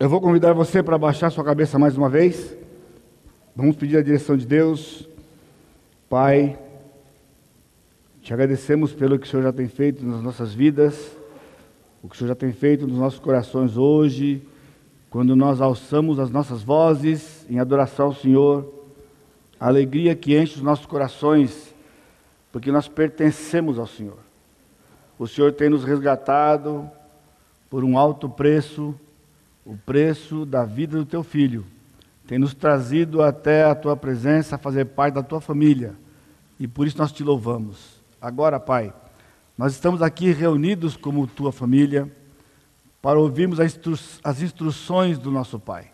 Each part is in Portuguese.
Eu vou convidar você para baixar sua cabeça mais uma vez. Vamos pedir a direção de Deus. Pai, te agradecemos pelo que o Senhor já tem feito nas nossas vidas, o que o Senhor já tem feito nos nossos corações hoje, quando nós alçamos as nossas vozes em adoração ao Senhor, a alegria que enche os nossos corações, porque nós pertencemos ao Senhor. O Senhor tem nos resgatado por um alto preço o preço da vida do teu filho. Tem nos trazido até a tua presença, a fazer parte da tua família. E por isso nós te louvamos. Agora, Pai, nós estamos aqui reunidos como tua família para ouvirmos as instruções do nosso Pai.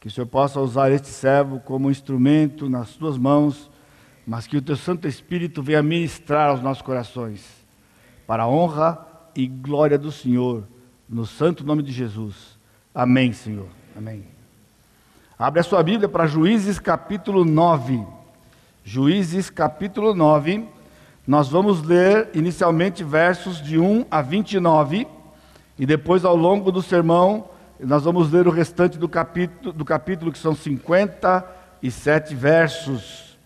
Que o Senhor possa usar este servo como instrumento nas tuas mãos, mas que o teu Santo Espírito venha ministrar aos nossos corações, para a honra e glória do Senhor no santo nome de Jesus. Amém, Senhor. Amém. Abre a sua Bíblia para Juízes capítulo 9. Juízes capítulo 9. Nós vamos ler inicialmente versos de 1 a 29 e depois ao longo do sermão nós vamos ler o restante do capítulo, do capítulo que são 57 versos.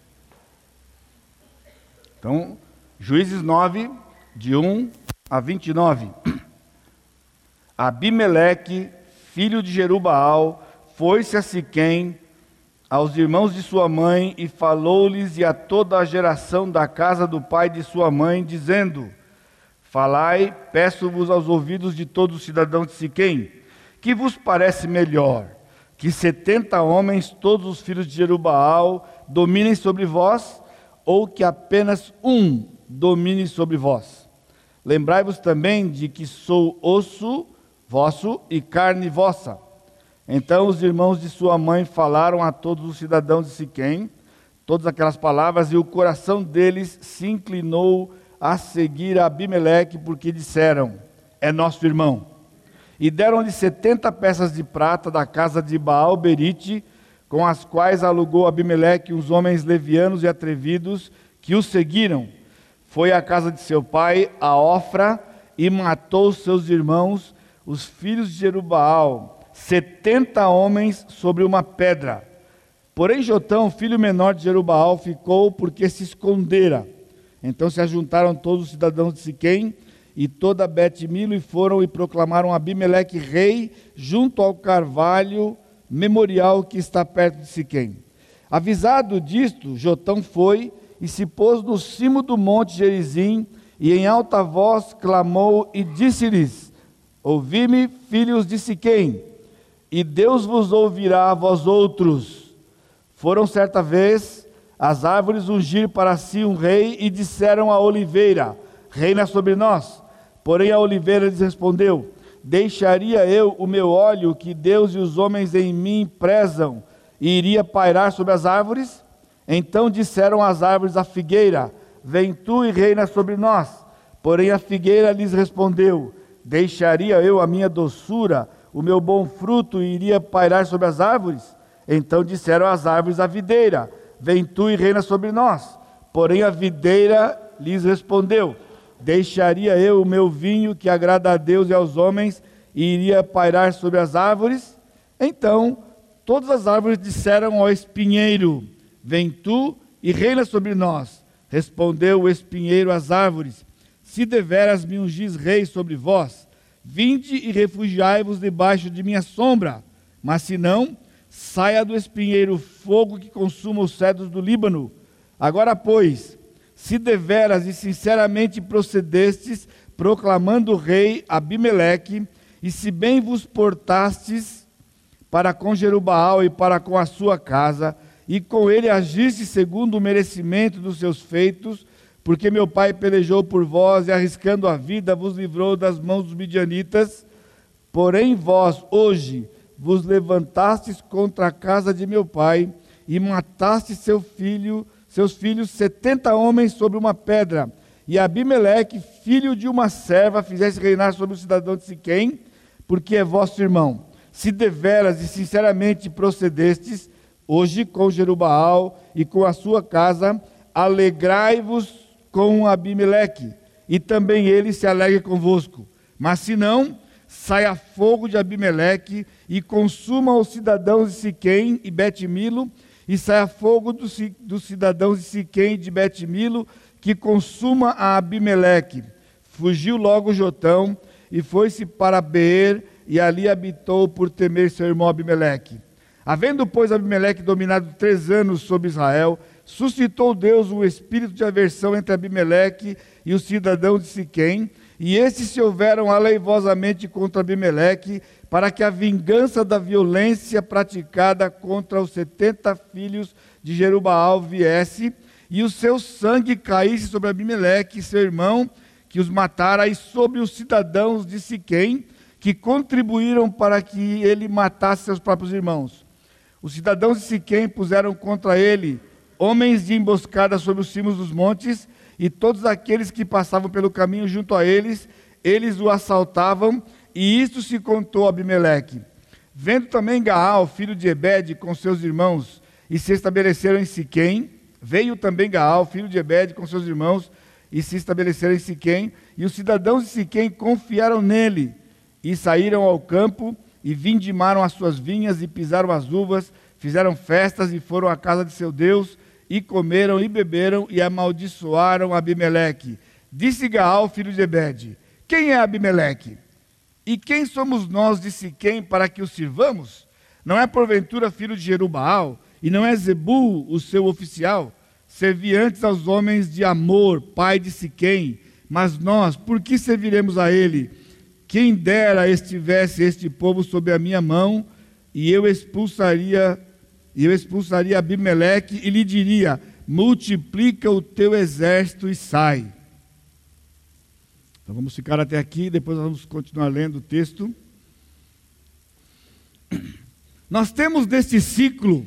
Então, Juízes 9 de 1 a 29. Abimeleque, filho de Jerubaal, foi-se a Siquém, aos irmãos de sua mãe, e falou-lhes e a toda a geração da casa do pai de sua mãe, dizendo: Falai, peço-vos aos ouvidos de todos os cidadãos de Siquém, que vos parece melhor que setenta homens, todos os filhos de Jerubaal, dominem sobre vós, ou que apenas um domine sobre vós? Lembrai-vos também de que sou osso vosso e carne vossa. Então os irmãos de sua mãe falaram a todos os cidadãos de Siquém todas aquelas palavras, e o coração deles se inclinou a seguir Abimeleque, porque disseram: É nosso irmão. E deram-lhe setenta peças de prata da casa de Baal Berite, com as quais alugou Abimeleque os homens levianos e atrevidos que o seguiram. Foi à casa de seu pai, a Ofra, e matou seus irmãos os filhos de Jerubaal, setenta homens sobre uma pedra. Porém, Jotão, filho menor de Jerubaal, ficou porque se escondera. Então se ajuntaram todos os cidadãos de Siquém e toda Bet-Milo e foram e proclamaram Abimeleque rei junto ao carvalho memorial que está perto de Siquém. Avisado disto, Jotão foi e se pôs no cimo do monte Gerizim e em alta voz clamou e disse-lhes: Ouvi-me, filhos de Siquém, e Deus vos ouvirá vós outros. Foram certa vez as árvores ungir para si um rei e disseram à oliveira: Reina sobre nós. Porém a oliveira lhes respondeu: Deixaria eu o meu óleo que Deus e os homens em mim prezam e iria pairar sobre as árvores? Então disseram as árvores à figueira: Vem tu e reina sobre nós. Porém a figueira lhes respondeu: Deixaria eu a minha doçura, o meu bom fruto, iria pairar sobre as árvores? Então disseram as árvores à videira: Vem tu e reina sobre nós. Porém a videira lhes respondeu: Deixaria eu o meu vinho que agrada a Deus e aos homens, e iria pairar sobre as árvores? Então todas as árvores disseram ao espinheiro: Vem tu e reina sobre nós. Respondeu o espinheiro às árvores: se deveras me ungis rei sobre vós, vinde e refugiai-vos debaixo de minha sombra. Mas se não, saia do espinheiro fogo que consuma os cedros do Líbano. Agora, pois, se deveras e sinceramente procedestes, proclamando o rei Abimeleque, e se bem vos portastes para com Jerubaal e para com a sua casa, e com ele agiste segundo o merecimento dos seus feitos, porque meu pai pelejou por vós e, arriscando a vida, vos livrou das mãos dos midianitas. Porém, vós, hoje, vos levantastes contra a casa de meu pai e mataste seu filho, seus filhos, setenta homens sobre uma pedra. E Abimeleque, filho de uma serva, fizesse reinar sobre o cidadão de Siquém, porque é vosso irmão. Se deveras e sinceramente procedestes, hoje com Jerubaal e com a sua casa, alegrai-vos com Abimeleque, e também ele se alegre convosco. Mas se não, saia fogo de Abimeleque e consuma os cidadãos de Siquém e Betimilo, e saia fogo dos, cidadãos de Siquém e de Betimilo, que consuma a Abimeleque. Fugiu logo Jotão e foi-se para Beer, e ali habitou por temer seu irmão Abimeleque. Havendo, pois, Abimeleque dominado três anos sobre Israel, suscitou Deus um espírito de aversão entre Abimeleque e os cidadãos de Siquém, e esses se houveram aleivosamente contra Abimeleque, para que a vingança da violência praticada contra os setenta filhos de Jerubaal viesse, e o seu sangue caísse sobre Abimeleque, seu irmão, que os matara, e sobre os cidadãos de Siquém, que contribuíram para que ele matasse seus próprios irmãos. Os cidadãos de Siquém puseram contra ele homens de emboscada sobre os cimos dos montes, e todos aqueles que passavam pelo caminho junto a eles, eles o assaltavam, e isto se contou a Abimeleque. Vendo também Gaal, filho de Ebed, com seus irmãos, e se estabeleceram em Siquém, veio também Gaal, filho de Ebed, com seus irmãos, e se estabeleceram em Siquém, e os cidadãos de Siquém confiaram nele, e saíram ao campo, e vindimaram as suas vinhas, e pisaram as uvas, fizeram festas, e foram à casa de seu Deus, e comeram e beberam e amaldiçoaram Abimeleque. Disse Gaal, filho de Ebed: Quem é Abimeleque? E quem somos nós de Siquém para que o sirvamos? Não é porventura filho de Jerubaal? E não é Zebul o seu oficial? Servi antes aos homens de Amor, pai de Siquém. Mas nós, por que serviremos a ele? Quem dera estivesse este povo sob a minha mão, e eu expulsaria e eu expulsaria Abimeleque e lhe diria: multiplica o teu exército e sai. Então vamos ficar até aqui, depois vamos continuar lendo o texto. Nós temos neste ciclo,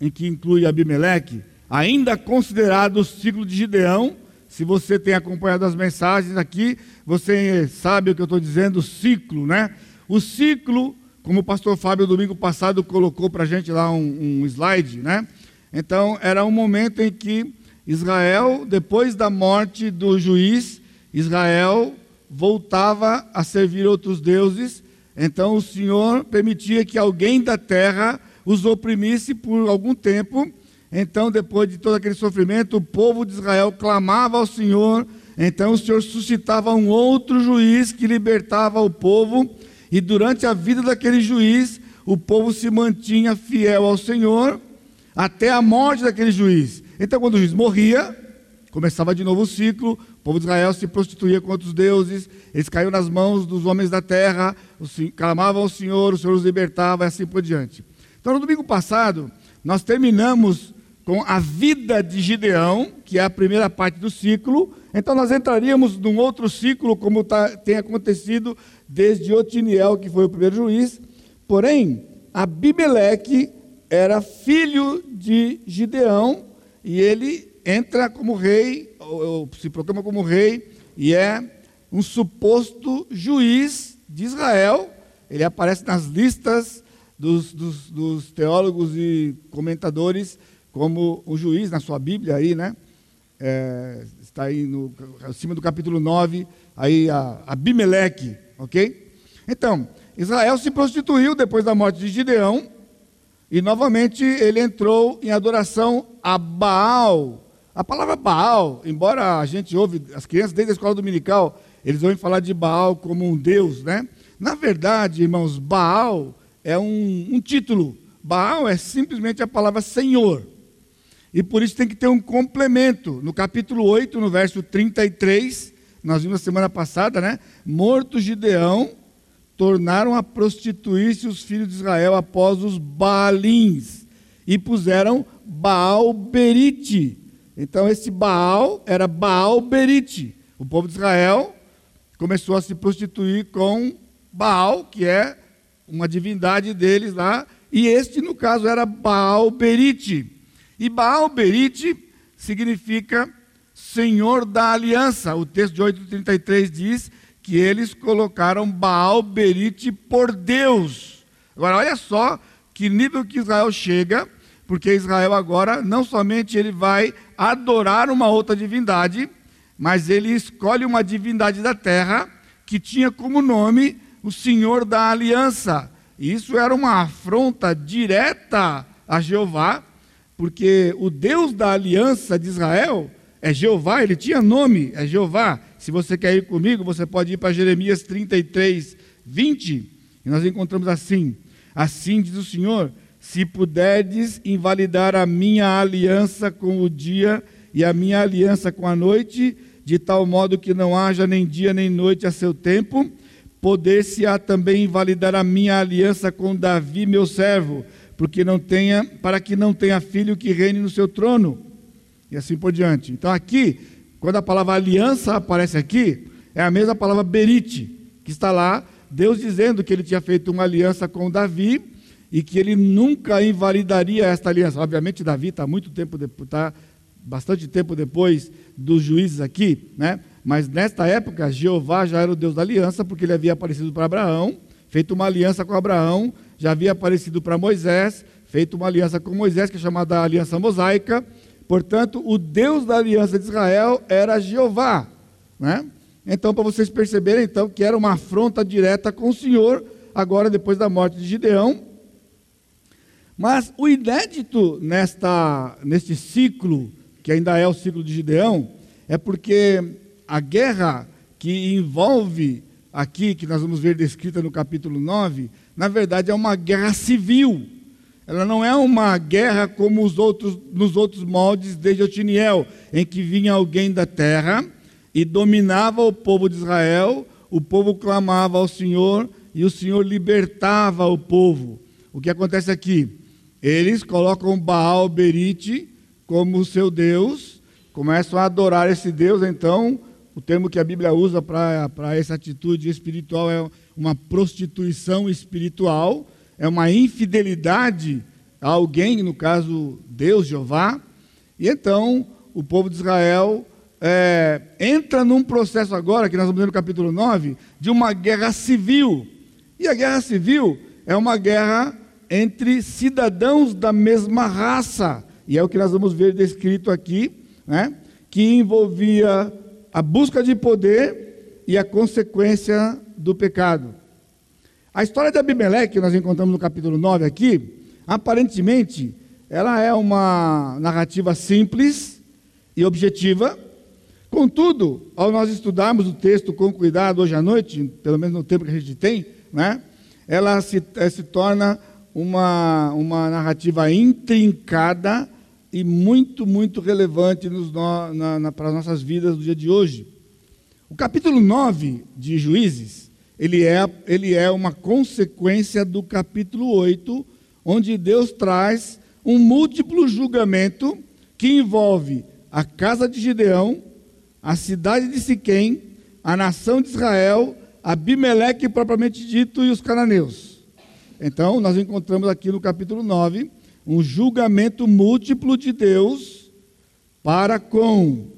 em que inclui Abimeleque, ainda considerado o ciclo de Gideão. Se você tem acompanhado as mensagens aqui, você sabe o que eu estou dizendo, ciclo, né? O ciclo como o pastor Fábio domingo passado colocou para a gente lá um, um slide, né? Então era um momento em que Israel, depois da morte do juiz, Israel voltava a servir outros deuses. Então o Senhor permitia que alguém da terra os oprimisse por algum tempo. Então, depois de todo aquele sofrimento, o povo de Israel clamava ao Senhor. Então o Senhor suscitava um outro juiz que libertava o povo e durante a vida daquele juiz, o povo se mantinha fiel ao Senhor até a morte daquele juiz. Então, quando o juiz morria, começava de novo o ciclo, o povo de Israel se prostituía com outros deuses, eles caíam nas mãos dos homens da terra, clamavam ao Senhor, o Senhor os libertava e assim por diante. Então, no domingo passado, nós terminamos com a vida de Gideão, que é a primeira parte do ciclo. Então, nós entraríamos num outro ciclo, como tá, tem acontecido desde Otiniel, que foi o primeiro juiz. Porém, Abimeleque era filho de Gideão e ele entra como rei, ou, ou, se proclama como rei, e é um suposto juiz de Israel. Ele aparece nas listas dos, dos, dos teólogos e comentadores como o juiz na sua Bíblia aí, né? É, está aí no, acima do capítulo 9, aí a Abimeleque, ok? Então, Israel se prostituiu depois da morte de Gideão e novamente ele entrou em adoração a Baal. A palavra Baal, embora a gente ouve, as crianças desde a escola dominical, eles ouvem falar de Baal como um deus, né? Na verdade, irmãos, Baal é um, um título. Baal é simplesmente a palavra Senhor. E por isso tem que ter um complemento. No capítulo 8, no verso 33, nós vimos na semana passada, né? Morto Gideão, tornaram a prostituir-se os filhos de Israel após os Baalins e puseram Baal Berite. Então esse Baal era Baal Berite. O povo de Israel começou a se prostituir com Baal, que é uma divindade deles lá, e este no caso era Baal Berite. E Baal Berite significa Senhor da Aliança. O texto de 8:33 diz que eles colocaram Baal Berite por Deus. Agora olha só que nível que Israel chega, porque Israel agora não somente ele vai adorar uma outra divindade, mas ele escolhe uma divindade da terra que tinha como nome o Senhor da aliança. Isso era uma afronta direta a Jeová, porque o Deus da aliança de Israel é Jeová, ele tinha nome, é Jeová. Se você quer ir comigo, você pode ir para Jeremias 33, 20, e nós encontramos assim: Assim diz o Senhor: se puderdes invalidar a minha aliança com o dia e a minha aliança com a noite, de tal modo que não haja nem dia nem noite a seu tempo, poder-se-á também invalidar a minha aliança com Davi, meu servo, porque não tenha, para que não tenha filho que reine no seu trono. E assim por diante. Então aqui, quando a palavra aliança aparece aqui, é a mesma palavra berite, que está lá, Deus dizendo que ele tinha feito uma aliança com Davi e que ele nunca invalidaria esta aliança. Obviamente, Davi está muito tempo depois, está bastante tempo depois dos juízes aqui, né? Mas nesta época, Jeová já era o Deus da aliança, porque ele havia aparecido para Abraão, feito uma aliança com Abraão, já havia aparecido para Moisés, feito uma aliança com Moisés, que é chamada aliança mosaica. Portanto, o Deus da aliança de Israel era Jeová, né? Então, para vocês perceberem então que era uma afronta direta com o Senhor, agora depois da morte de Gideão. Mas o inédito nesta neste ciclo que ainda é o ciclo de Gideão, é porque a guerra que envolve aqui, que nós vamos ver descrita no capítulo 9, na verdade é uma guerra civil. Ela não é uma guerra como os outros, nos outros moldes desde Otiniel, em que vinha alguém da terra e dominava o povo de Israel, o povo clamava ao Senhor e o Senhor libertava o povo. O que acontece aqui? Eles colocam Baal Berite como seu Deus, começam a adorar esse Deus, então, o termo que a Bíblia usa para essa atitude espiritual é uma prostituição espiritual, é uma infidelidade a alguém, no caso Deus, Jeová, e então o povo de Israel é, entra num processo agora, que nós vamos ver no capítulo 9, de uma guerra civil. E a guerra civil é uma guerra entre cidadãos da mesma raça. E é o que nós vamos ver descrito aqui, né? que envolvia a busca de poder e a consequência do pecado. A história de Abimeleque, que nós encontramos no capítulo 9 aqui, aparentemente, ela é uma narrativa simples e objetiva. Contudo, ao nós estudarmos o texto com cuidado hoje à noite, pelo menos no tempo que a gente tem, né, ela se, eh, se torna uma, uma narrativa intrincada e muito, muito relevante nos, na, na, para as nossas vidas no dia de hoje. O capítulo 9 de Juízes, ele é, ele é uma consequência do capítulo 8, onde Deus traz um múltiplo julgamento que envolve a casa de Gideão, a cidade de Siquém, a nação de Israel, Abimeleque propriamente dito e os cananeus. Então, nós encontramos aqui no capítulo 9 um julgamento múltiplo de Deus para com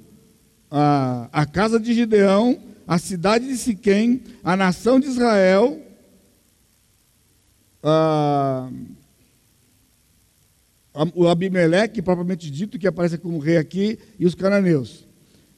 a, a casa de Gideão, a cidade de Siquém, a nação de Israel, a, o Abimeleque, propriamente dito, que aparece como rei aqui, e os cananeus.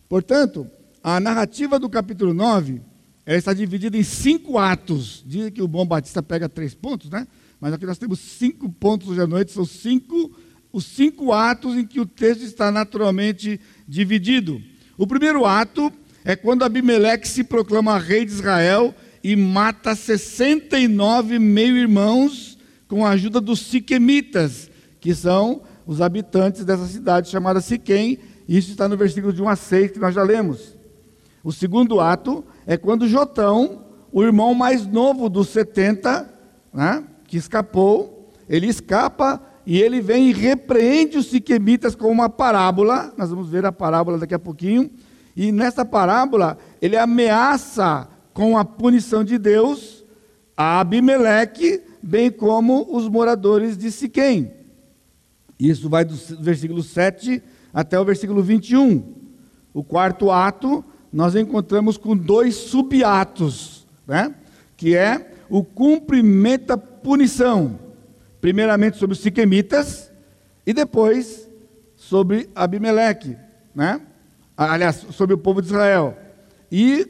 Portanto, a narrativa do capítulo 9 ela está dividida em cinco atos. Dizem que o bom batista pega três pontos, né? Mas aqui nós temos cinco pontos hoje à noite, são cinco, os cinco atos em que o texto está naturalmente dividido. O primeiro ato é quando Abimeleque se proclama rei de Israel e mata 69 meio-irmãos com a ajuda dos siquemitas, que são os habitantes dessa cidade chamada Siquém. Isso está no versículo de 1 a 6 que nós já lemos. O segundo ato é quando Jotão, o irmão mais novo dos 70, né, que escapou, ele escapa e ele vem e repreende os siquemitas com uma parábola. Nós vamos ver a parábola daqui a pouquinho. E nessa parábola, ele ameaça com a punição de Deus a Abimeleque, bem como os moradores de Siquém. Isso vai do versículo 7 até o versículo 21. O quarto ato, nós encontramos com dois subatos, né? que é o cumprimento punição, primeiramente sobre os siquemitas e depois sobre Abimeleque, né? aliás, sobre o povo de Israel. E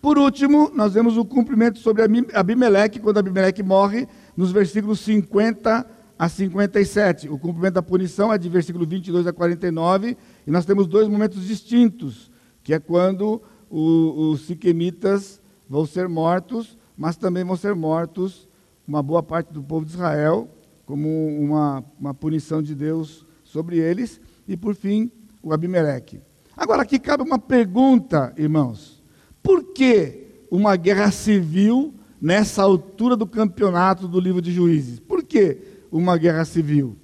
Por último, nós vemos o cumprimento sobre Abimeleque, quando Abimeleque morre, nos versículos 50 a 57. O cumprimento da punição é de versículo 22 a 49, e nós temos dois momentos distintos, que é quando os siquemitas vão ser mortos, mas também vão ser mortos uma boa parte do povo de Israel, como uma, uma punição de Deus sobre eles, e por fim, o Abimeleque. Agora, aqui cabe uma pergunta, irmãos: por que uma guerra civil nessa altura do campeonato do livro de Juízes? Por que uma guerra civil?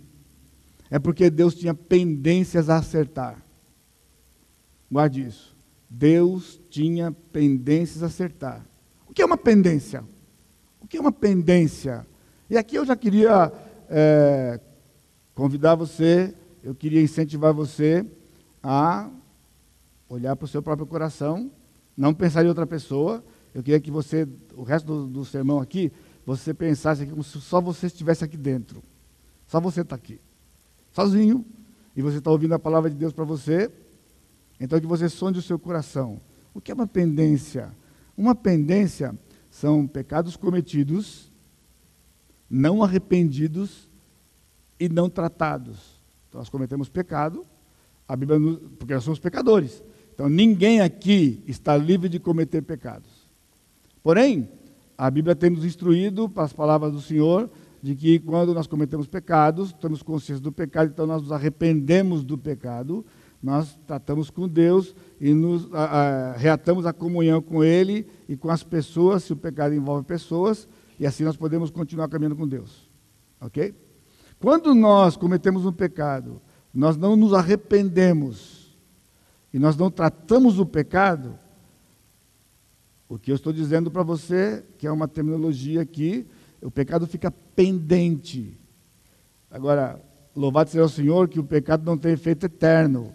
É porque Deus tinha pendências a acertar. Guarde isso. Deus tinha pendências a acertar. O que é uma pendência? Que é uma pendência? E aqui eu já queria é, convidar você, eu queria incentivar você a olhar para o seu próprio coração, não pensar em outra pessoa. Eu queria que você, o resto do, do sermão aqui, você pensasse como se só você estivesse aqui dentro. Só você está aqui. Sozinho. E você está ouvindo a palavra de Deus para você. Então que você sonde o seu coração. O que é uma pendência? Uma pendência são pecados cometidos, não arrependidos e não tratados. Então nós cometemos pecado, a Bíblia porque nós somos pecadores. Então ninguém aqui está livre de cometer pecados. Porém, a Bíblia tem nos instruído, para as palavras do Senhor, de que quando nós cometemos pecados, estamos conscientes do pecado, então nós nos arrependemos do pecado nós tratamos com Deus e nos a, a, reatamos a comunhão com Ele e com as pessoas, se o pecado envolve pessoas, e assim nós podemos continuar caminhando com Deus. Ok? Quando nós cometemos um pecado, nós não nos arrependemos e nós não tratamos o pecado, o que eu estou dizendo para você, que é uma terminologia aqui, o pecado fica pendente. Agora, louvado seja o Senhor que o pecado não tem efeito eterno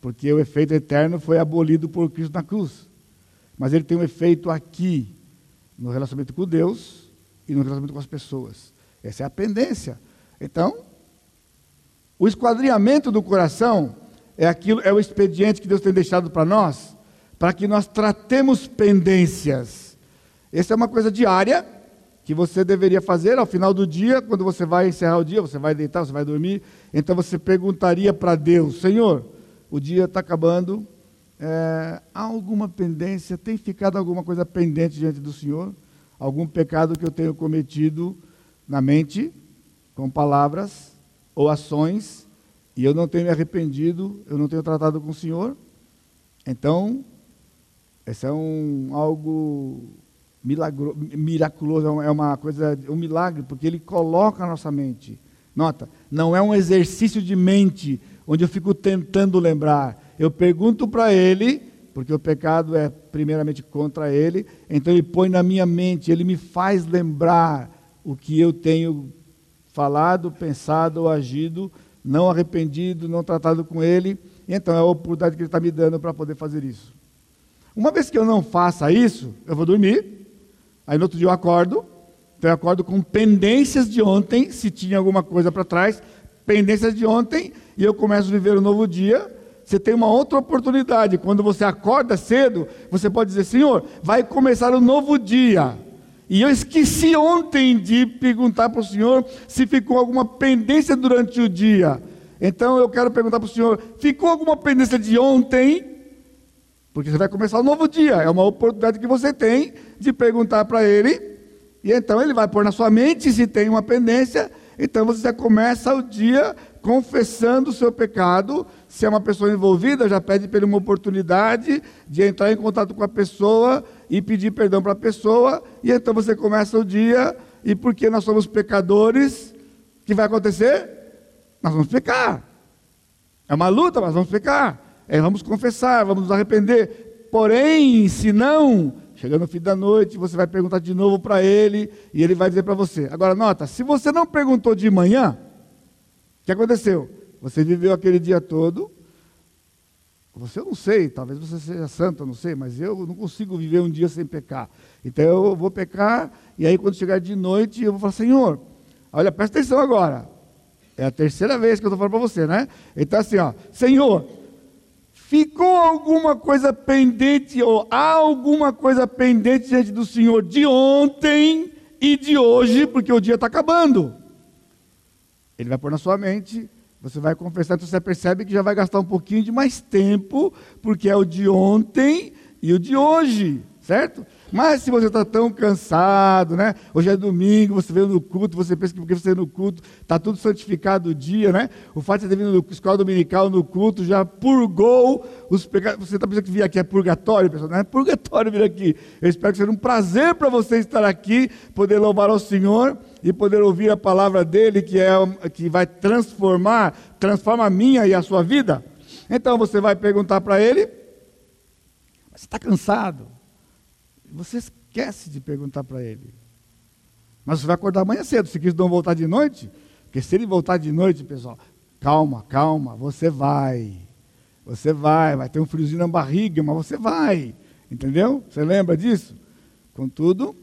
porque o efeito eterno foi abolido por Cristo na cruz. Mas ele tem um efeito aqui, no relacionamento com Deus e no relacionamento com as pessoas. Essa é a pendência. Então, o esquadrinhamento do coração é aquilo, é o expediente que Deus tem deixado para nós, para que nós tratemos pendências. Essa é uma coisa diária que você deveria fazer ao final do dia, quando você vai encerrar o dia, você vai deitar, você vai dormir, então você perguntaria para Deus: Senhor, o dia está acabando. É, há alguma pendência? Tem ficado alguma coisa pendente diante do Senhor? Algum pecado que eu tenho cometido na mente, com palavras ou ações, e eu não tenho me arrependido, eu não tenho tratado com o Senhor? Então, esse é um algo milagro, miraculoso, é uma coisa, um milagre, porque ele coloca a nossa mente. Nota, não é um exercício de mente onde eu fico tentando lembrar. Eu pergunto para ele, porque o pecado é primeiramente contra ele, então ele põe na minha mente, ele me faz lembrar o que eu tenho falado, pensado agido, não arrependido, não tratado com ele. Então é a oportunidade que ele está me dando para poder fazer isso. Uma vez que eu não faça isso, eu vou dormir. Aí no outro dia eu acordo. Então eu acordo com pendências de ontem, se tinha alguma coisa para trás, pendências de ontem, e eu começo a viver um novo dia, você tem uma outra oportunidade. Quando você acorda cedo, você pode dizer: Senhor, vai começar um novo dia. E eu esqueci ontem de perguntar para o Senhor se ficou alguma pendência durante o dia. Então eu quero perguntar para o Senhor: ficou alguma pendência de ontem? Porque você vai começar um novo dia. É uma oportunidade que você tem de perguntar para Ele. E então Ele vai pôr na sua mente se tem uma pendência. Então você começa o dia confessando o seu pecado. Se é uma pessoa envolvida, já pede para ele uma oportunidade de entrar em contato com a pessoa e pedir perdão para a pessoa. E então você começa o dia, e porque nós somos pecadores, o que vai acontecer? Nós vamos pecar. É uma luta, mas vamos pecar. É, vamos confessar, vamos nos arrepender. Porém, se não, chegando no fim da noite, você vai perguntar de novo para ele e ele vai dizer para você. Agora, nota: se você não perguntou de manhã, que aconteceu? Você viveu aquele dia todo. Você eu não sei, talvez você seja santo, eu não sei, mas eu não consigo viver um dia sem pecar. Então eu vou pecar, e aí quando chegar de noite, eu vou falar, Senhor, olha, presta atenção agora. É a terceira vez que eu estou falando para você, né? Então assim, ó, Senhor, ficou alguma coisa pendente, ou há alguma coisa pendente diante do Senhor de ontem e de hoje, porque o dia está acabando. Ele vai pôr na sua mente, você vai confessar, então você percebe que já vai gastar um pouquinho de mais tempo, porque é o de ontem e o de hoje, certo? Mas se você está tão cansado, né? Hoje é domingo, você veio no culto, você pensa que porque você veio no culto, está tudo santificado o dia, né? O fato de você ter vindo na escola dominical no culto já purgou os pecados. Você está pensando que vir aqui é purgatório, pessoal? Não é purgatório vir aqui. Eu espero que seja um prazer para você estar aqui, poder louvar ao Senhor e poder ouvir a palavra dele, que, é, que vai transformar, transforma a minha e a sua vida. Então você vai perguntar para ele: Você está cansado? Você esquece de perguntar para ele. Mas você vai acordar amanhã cedo. Se quis não voltar de noite, porque se ele voltar de noite, pessoal, calma, calma, você vai. Você vai, vai ter um friozinho na barriga, mas você vai. Entendeu? Você lembra disso? Contudo,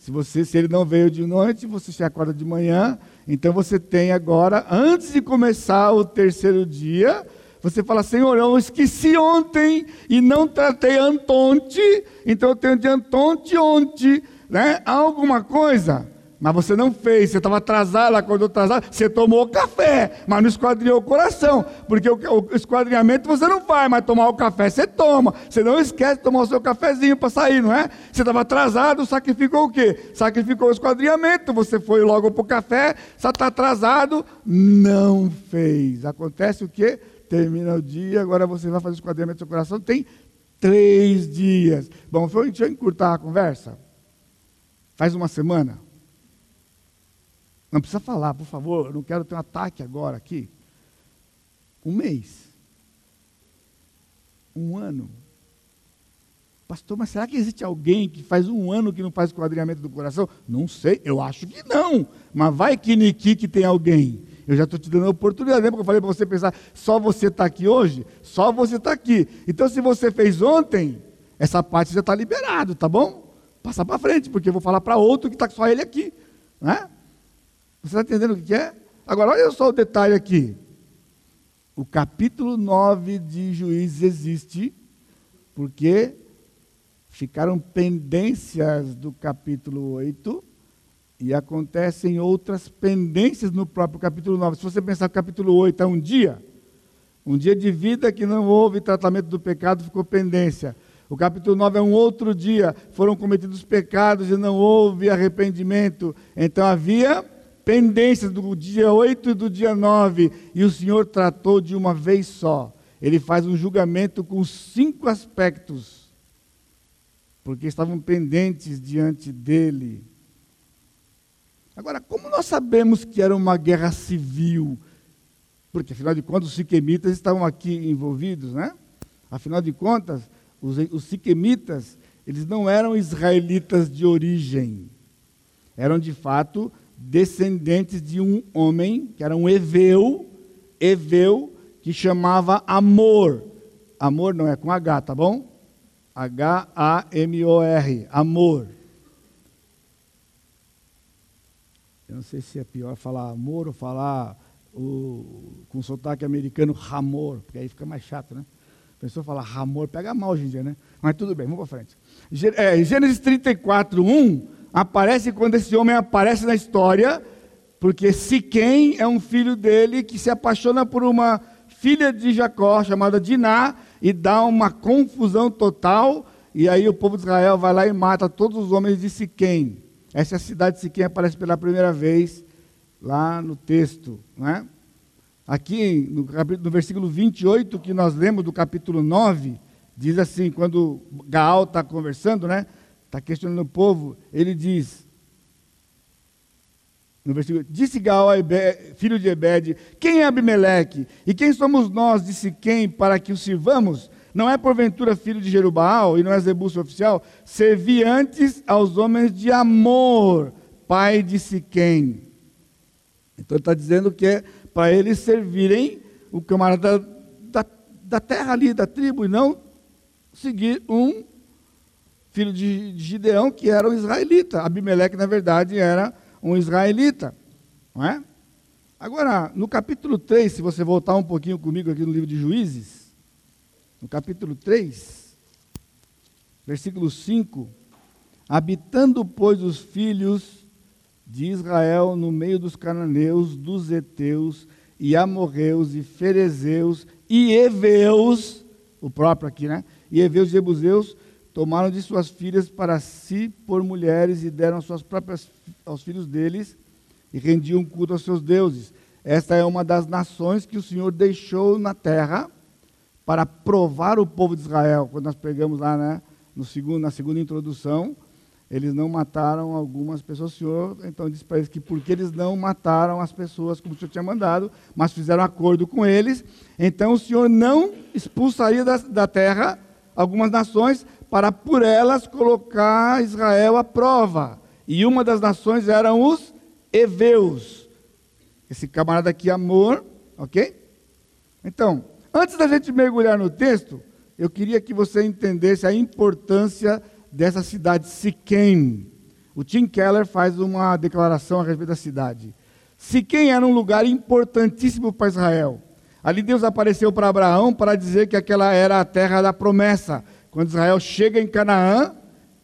se você, se ele não veio de noite, você se acorda de manhã, então você tem agora, antes de começar o terceiro dia, você fala, Senhor, eu esqueci ontem e não tratei Antonte, então eu tenho de Antonte ontem, né? Alguma coisa? Mas você não fez, você estava atrasado, acordou atrasado, você tomou café, mas não esquadrinhou o coração, porque o, o esquadrinhamento você não vai, mas tomar o café você toma. Você não esquece de tomar o seu cafezinho para sair, não é? Você estava atrasado, sacrificou o quê? Sacrificou o esquadrinhamento, você foi logo para o café, só está atrasado, não fez. Acontece o quê? Termina o dia, agora você vai fazer o esquadrinhamento do seu coração, tem três dias. Bom, deixa eu encurtar a conversa. Faz uma semana. Não precisa falar, por favor, eu não quero ter um ataque agora aqui. Um mês. Um ano. Pastor, mas será que existe alguém que faz um ano que não faz o do coração? Não sei, eu acho que não. Mas vai que Niki que tem alguém. Eu já estou te dando a oportunidade. Lembra que eu falei para você pensar, só você está aqui hoje? Só você está aqui. Então, se você fez ontem, essa parte já está liberado, tá bom? Passa para frente, porque eu vou falar para outro que está só ele aqui. Né? Você está entendendo o que é? Agora, olha só o detalhe aqui. O capítulo 9 de Juízes existe porque ficaram pendências do capítulo 8 e acontecem outras pendências no próprio capítulo 9. Se você pensar que o capítulo 8 é um dia, um dia de vida que não houve tratamento do pecado, ficou pendência. O capítulo 9 é um outro dia, foram cometidos pecados e não houve arrependimento. Então havia pendências do dia 8 e do dia 9, e o Senhor tratou de uma vez só. Ele faz um julgamento com cinco aspectos, porque estavam pendentes diante dele. Agora, como nós sabemos que era uma guerra civil? Porque, afinal de contas, os siquemitas estavam aqui envolvidos, né? Afinal de contas, os, os siquemitas, eles não eram israelitas de origem. Eram, de fato, descendentes de um homem, que era um Eveu, Eveu, que chamava Amor. Amor não é com H, tá bom? H-A-M-O-R, Amor. Eu não sei se é pior falar amor ou falar o, com sotaque americano ramor, porque aí fica mais chato, né? A pessoa fala ramor, pega mal hoje em dia, né? Mas tudo bem, vamos para frente. É, Gênesis 34, 1, aparece quando esse homem aparece na história, porque Siquém é um filho dele que se apaixona por uma filha de Jacó, chamada Diná, e dá uma confusão total, e aí o povo de Israel vai lá e mata todos os homens de Siquém. Essa é cidade de Siquém aparece pela primeira vez lá no texto. Não é? Aqui no, no versículo 28, que nós lemos do capítulo 9, diz assim, quando Gaal está conversando, né? Está questionando o povo, ele diz, no versículo, disse Gaal filho de Ebed, quem é Abimeleque? E quem somos nós, disse quem, para que o sirvamos? Não é porventura filho de Jerubaal e não é Zebúcio oficial? Servi antes aos homens de amor, pai de Siquém. Então ele está dizendo que é para eles servirem o camarada da, da terra ali, da tribo, e não seguir um filho de Gideão, que era um israelita. Abimeleque, na verdade, era um israelita. Não é? Agora, no capítulo 3, se você voltar um pouquinho comigo aqui no livro de Juízes, no capítulo 3, versículo 5, habitando, pois, os filhos de Israel no meio dos cananeus, dos heteus e amorreus e ferezeus e heveus, o próprio aqui, né? E heveus e jebuseus tomaram de suas filhas para si por mulheres e deram suas próprias aos filhos deles e rendiam culto aos seus deuses. Esta é uma das nações que o Senhor deixou na terra para provar o povo de Israel. Quando nós pegamos lá, né, no segundo, na segunda introdução, eles não mataram algumas pessoas. O Senhor então disse para eles que porque eles não mataram as pessoas como o Senhor tinha mandado, mas fizeram acordo com eles, então o Senhor não expulsaria da, da terra algumas nações para por elas colocar Israel à prova. E uma das nações eram os Eveus. Esse camarada aqui, amor, ok? Então, antes da gente mergulhar no texto, eu queria que você entendesse a importância dessa cidade Siquém. O Tim Keller faz uma declaração a respeito da cidade. Siquém era um lugar importantíssimo para Israel. Ali Deus apareceu para Abraão para dizer que aquela era a terra da promessa. Quando Israel chega em Canaã,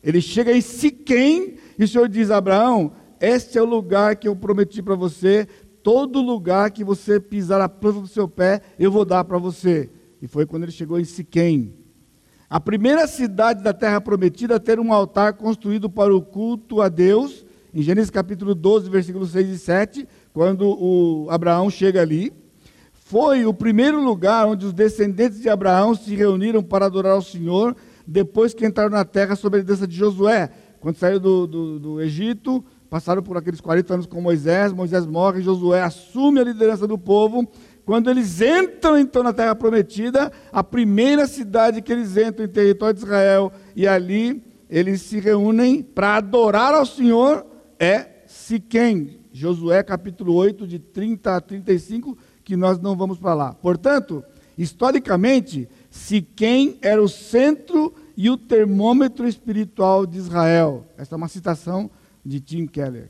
ele chega em Siquém e o Senhor diz a Abraão: Este é o lugar que eu prometi para você. Todo lugar que você pisar a planta do seu pé, eu vou dar para você. E foi quando ele chegou em Siquém. A primeira cidade da terra prometida a ter um altar construído para o culto a Deus, em Gênesis capítulo 12, versículos 6 e 7, quando o Abraão chega ali, foi o primeiro lugar onde os descendentes de Abraão se reuniram para adorar ao Senhor, depois que entraram na terra sob a liderança de Josué. Quando saíram do, do, do Egito, passaram por aqueles 40 anos com Moisés, Moisés morre, Josué assume a liderança do povo, quando eles entram então na terra prometida, a primeira cidade que eles entram em território de Israel, e ali eles se reúnem para adorar ao Senhor, é Siquém. Josué capítulo 8, de 30 a 35, que nós não vamos para lá. Portanto, historicamente, Siquém era o centro e o termômetro espiritual de Israel. Esta é uma citação de Tim Keller.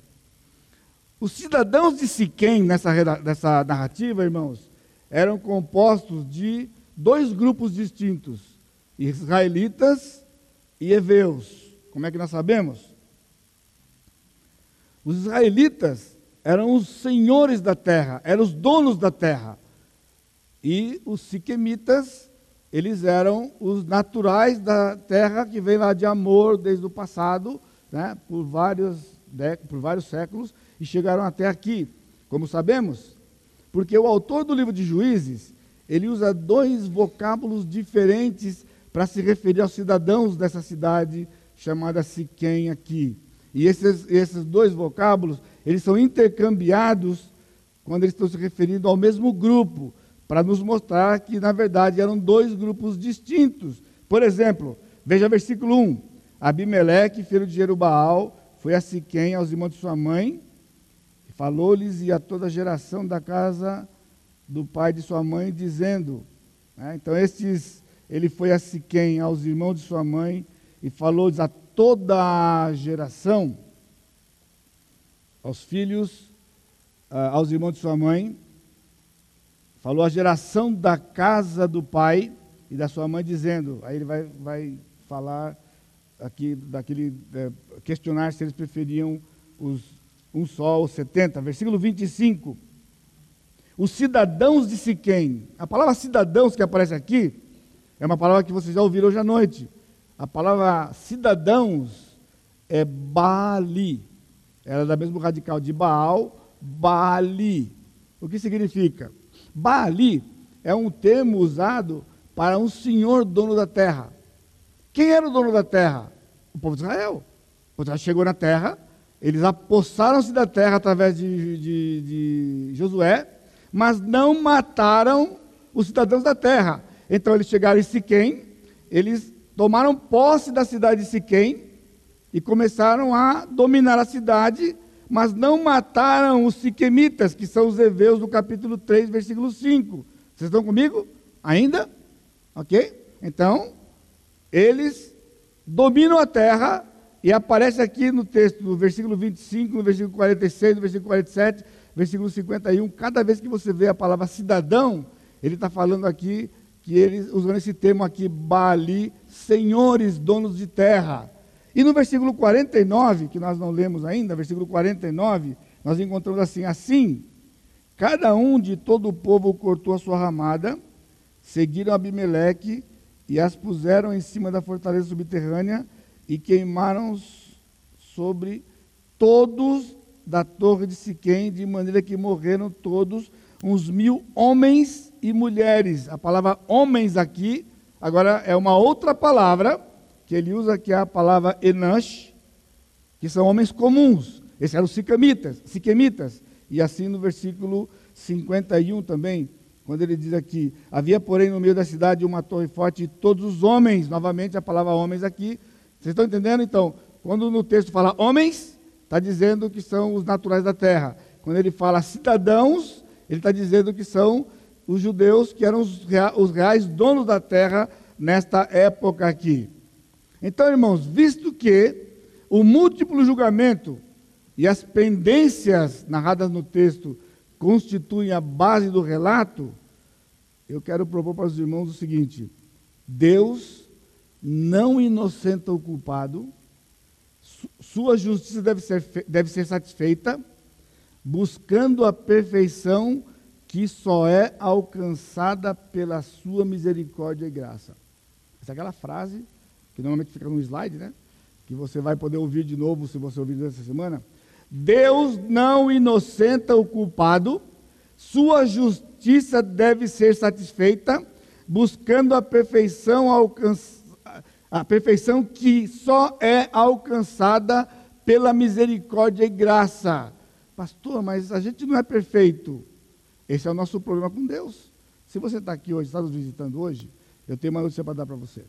Os cidadãos de Siquém, nessa, nessa narrativa, irmãos, eram compostos de dois grupos distintos: israelitas e heveus. Como é que nós sabemos? Os israelitas eram os senhores da terra, eram os donos da terra. E os siquemitas, eles eram os naturais da terra que vem lá de amor desde o passado, né, por, vários, por vários séculos, e chegaram até aqui, como sabemos, porque o autor do livro de Juízes, ele usa dois vocábulos diferentes para se referir aos cidadãos dessa cidade chamada Siquém aqui. E esses, esses dois vocábulos, eles são intercambiados quando eles estão se referindo ao mesmo grupo, para nos mostrar que, na verdade, eram dois grupos distintos. Por exemplo, veja versículo 1. Abimeleque, filho de Jerubaal, foi a Siquém, aos irmãos de sua mãe, Falou-lhes e a toda a geração da casa do pai de sua mãe, dizendo: né, Então, estes, ele foi a Siquém, aos irmãos de sua mãe, e falou-lhes a toda a geração, aos filhos, uh, aos irmãos de sua mãe, falou a geração da casa do pai e da sua mãe, dizendo: Aí ele vai, vai falar aqui, daquele, é, questionar se eles preferiam os um só ou 70, versículo 25. Os cidadãos de Siquém. A palavra cidadãos que aparece aqui é uma palavra que vocês já ouviram hoje à noite. A palavra cidadãos é Baali. Ela é da mesmo radical de Baal, Baali. O que significa? Baali é um termo usado para um senhor dono da terra. Quem era o dono da terra? O povo de Israel. O povo chegou na terra eles apossaram-se da terra através de, de, de, Josué, mas não mataram os cidadãos da terra. Então eles chegaram em Siquém, eles tomaram posse da cidade de Siquém e começaram a dominar a cidade, mas não mataram os siquemitas, que são os heveus do capítulo 3, versículo 5. Vocês estão comigo? Ainda? Ok? Então, eles dominam a terra, e aparece aqui no texto, no versículo 25, no versículo 46, no versículo 47, versículo 51, cada vez que você vê a palavra cidadão, ele está falando aqui que eles usam esse termo aqui, Baali, senhores, donos de terra. E no versículo 49, que nós não lemos ainda, versículo 49, nós encontramos assim: Assim, cada um de todo o povo cortou a sua ramada, seguiram Abimeleque e as puseram em cima da fortaleza subterrânea e queimaram sobre todos da torre de Siquém, de maneira que morreram todos uns mil homens e mulheres. A palavra homens aqui, agora é uma outra palavra, que ele usa que é a palavra enash, que são homens comuns. Esses eram os siquemitas, siquemitas. E assim no versículo 51 também, quando ele diz aqui: Havia, porém, no meio da cidade uma torre forte e todos os homens, novamente a palavra homens aqui. Vocês estão entendendo? Então, quando no texto fala homens, está dizendo que são os naturais da terra. Quando ele fala cidadãos, ele está dizendo que são os judeus que eram os, reais donos da terra nesta época aqui. Então, irmãos, visto que o múltiplo julgamento e as pendências narradas no texto constituem a base do relato, eu quero propor para os irmãos o seguinte: Deus não inocenta o culpado, sua justiça deve ser, deve ser satisfeita, buscando a perfeição que só é alcançada pela sua misericórdia e graça. Essa é aquela frase que normalmente fica no slide, né? Que você vai poder ouvir de novo se você ouvir essa semana. Deus não inocenta o culpado, sua justiça deve ser satisfeita, buscando a perfeição a perfeição que só é alcançada pela misericórdia e graça. Pastor, mas a gente não é perfeito. Esse é o nosso problema com Deus. Se você está aqui hoje, está nos visitando hoje, eu tenho uma notícia para dar para você.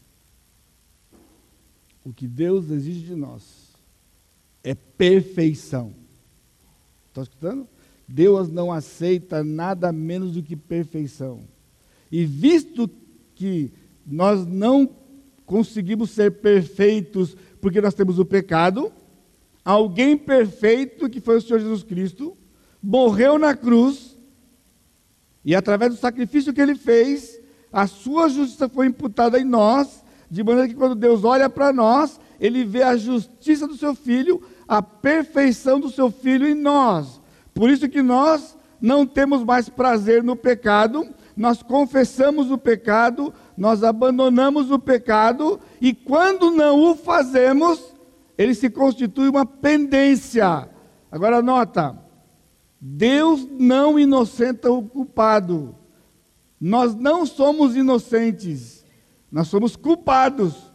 O que Deus exige de nós é perfeição. Está escutando? Deus não aceita nada menos do que perfeição. E visto que nós não conseguimos ser perfeitos porque nós temos o pecado, alguém perfeito, que foi o Senhor Jesus Cristo, morreu na cruz e através do sacrifício que ele fez, a sua justiça foi imputada em nós, de maneira que quando Deus olha para nós, ele vê a justiça do seu filho, a perfeição do seu filho em nós. Por isso que nós não temos mais prazer no pecado, nós confessamos o pecado, nós abandonamos o pecado e quando não o fazemos, ele se constitui uma pendência. Agora nota, Deus não inocenta o culpado. Nós não somos inocentes, nós somos culpados.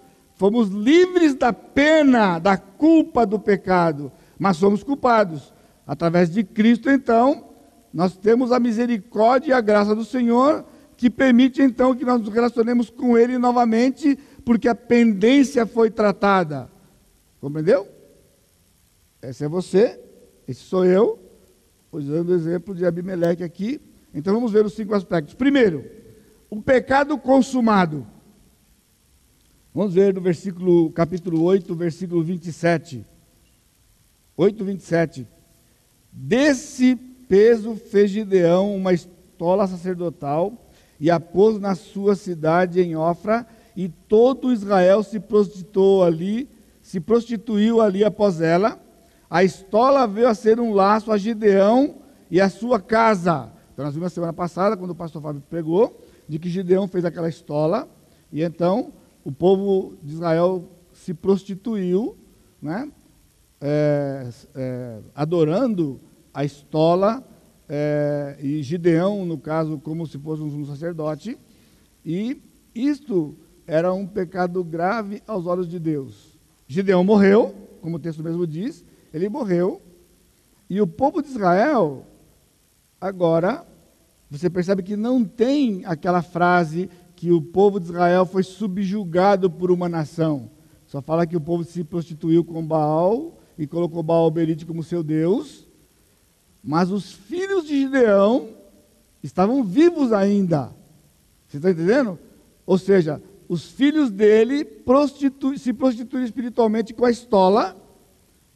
Fomos livres da pena, da culpa do pecado, mas somos culpados. Através de Cristo, então, nós temos a misericórdia e a graça do Senhor, que permite então que nós nos relacionemos com Ele novamente, porque a pendência foi tratada. Compreendeu? Esse é você, esse sou eu, usando o exemplo de Abimeleque aqui. Então vamos ver os cinco aspectos. Primeiro, o pecado consumado. Vamos ver no versículo, capítulo 8, versículo 27. 8, 27. Desse peso fez Gideão uma estola sacerdotal e a pôs na sua cidade em Ofra, e todo Israel se prostituiu ali, se prostituiu ali após ela. A estola veio a ser um laço a Gideão e a sua casa. Então, nós vimos na semana passada, quando o pastor Fábio pregou, de que Gideão fez aquela estola, e então o povo de Israel se prostituiu, né? É, é, adorando a estola, é, e Gideão, no caso, como se fosse um sacerdote, e isto era um pecado grave aos olhos de Deus. Gideão morreu, como o texto mesmo diz, ele morreu. E o povo de Israel, agora, você percebe que não tem aquela frase que o povo de Israel foi subjugado por uma nação. Só fala que o povo se prostituiu com Baal e colocou Baal Berite como seu Deus. Mas os filhos de Gideão estavam vivos ainda. Você está entendendo? Ou seja, os filhos dele prostitu se prostituíram espiritualmente com a estola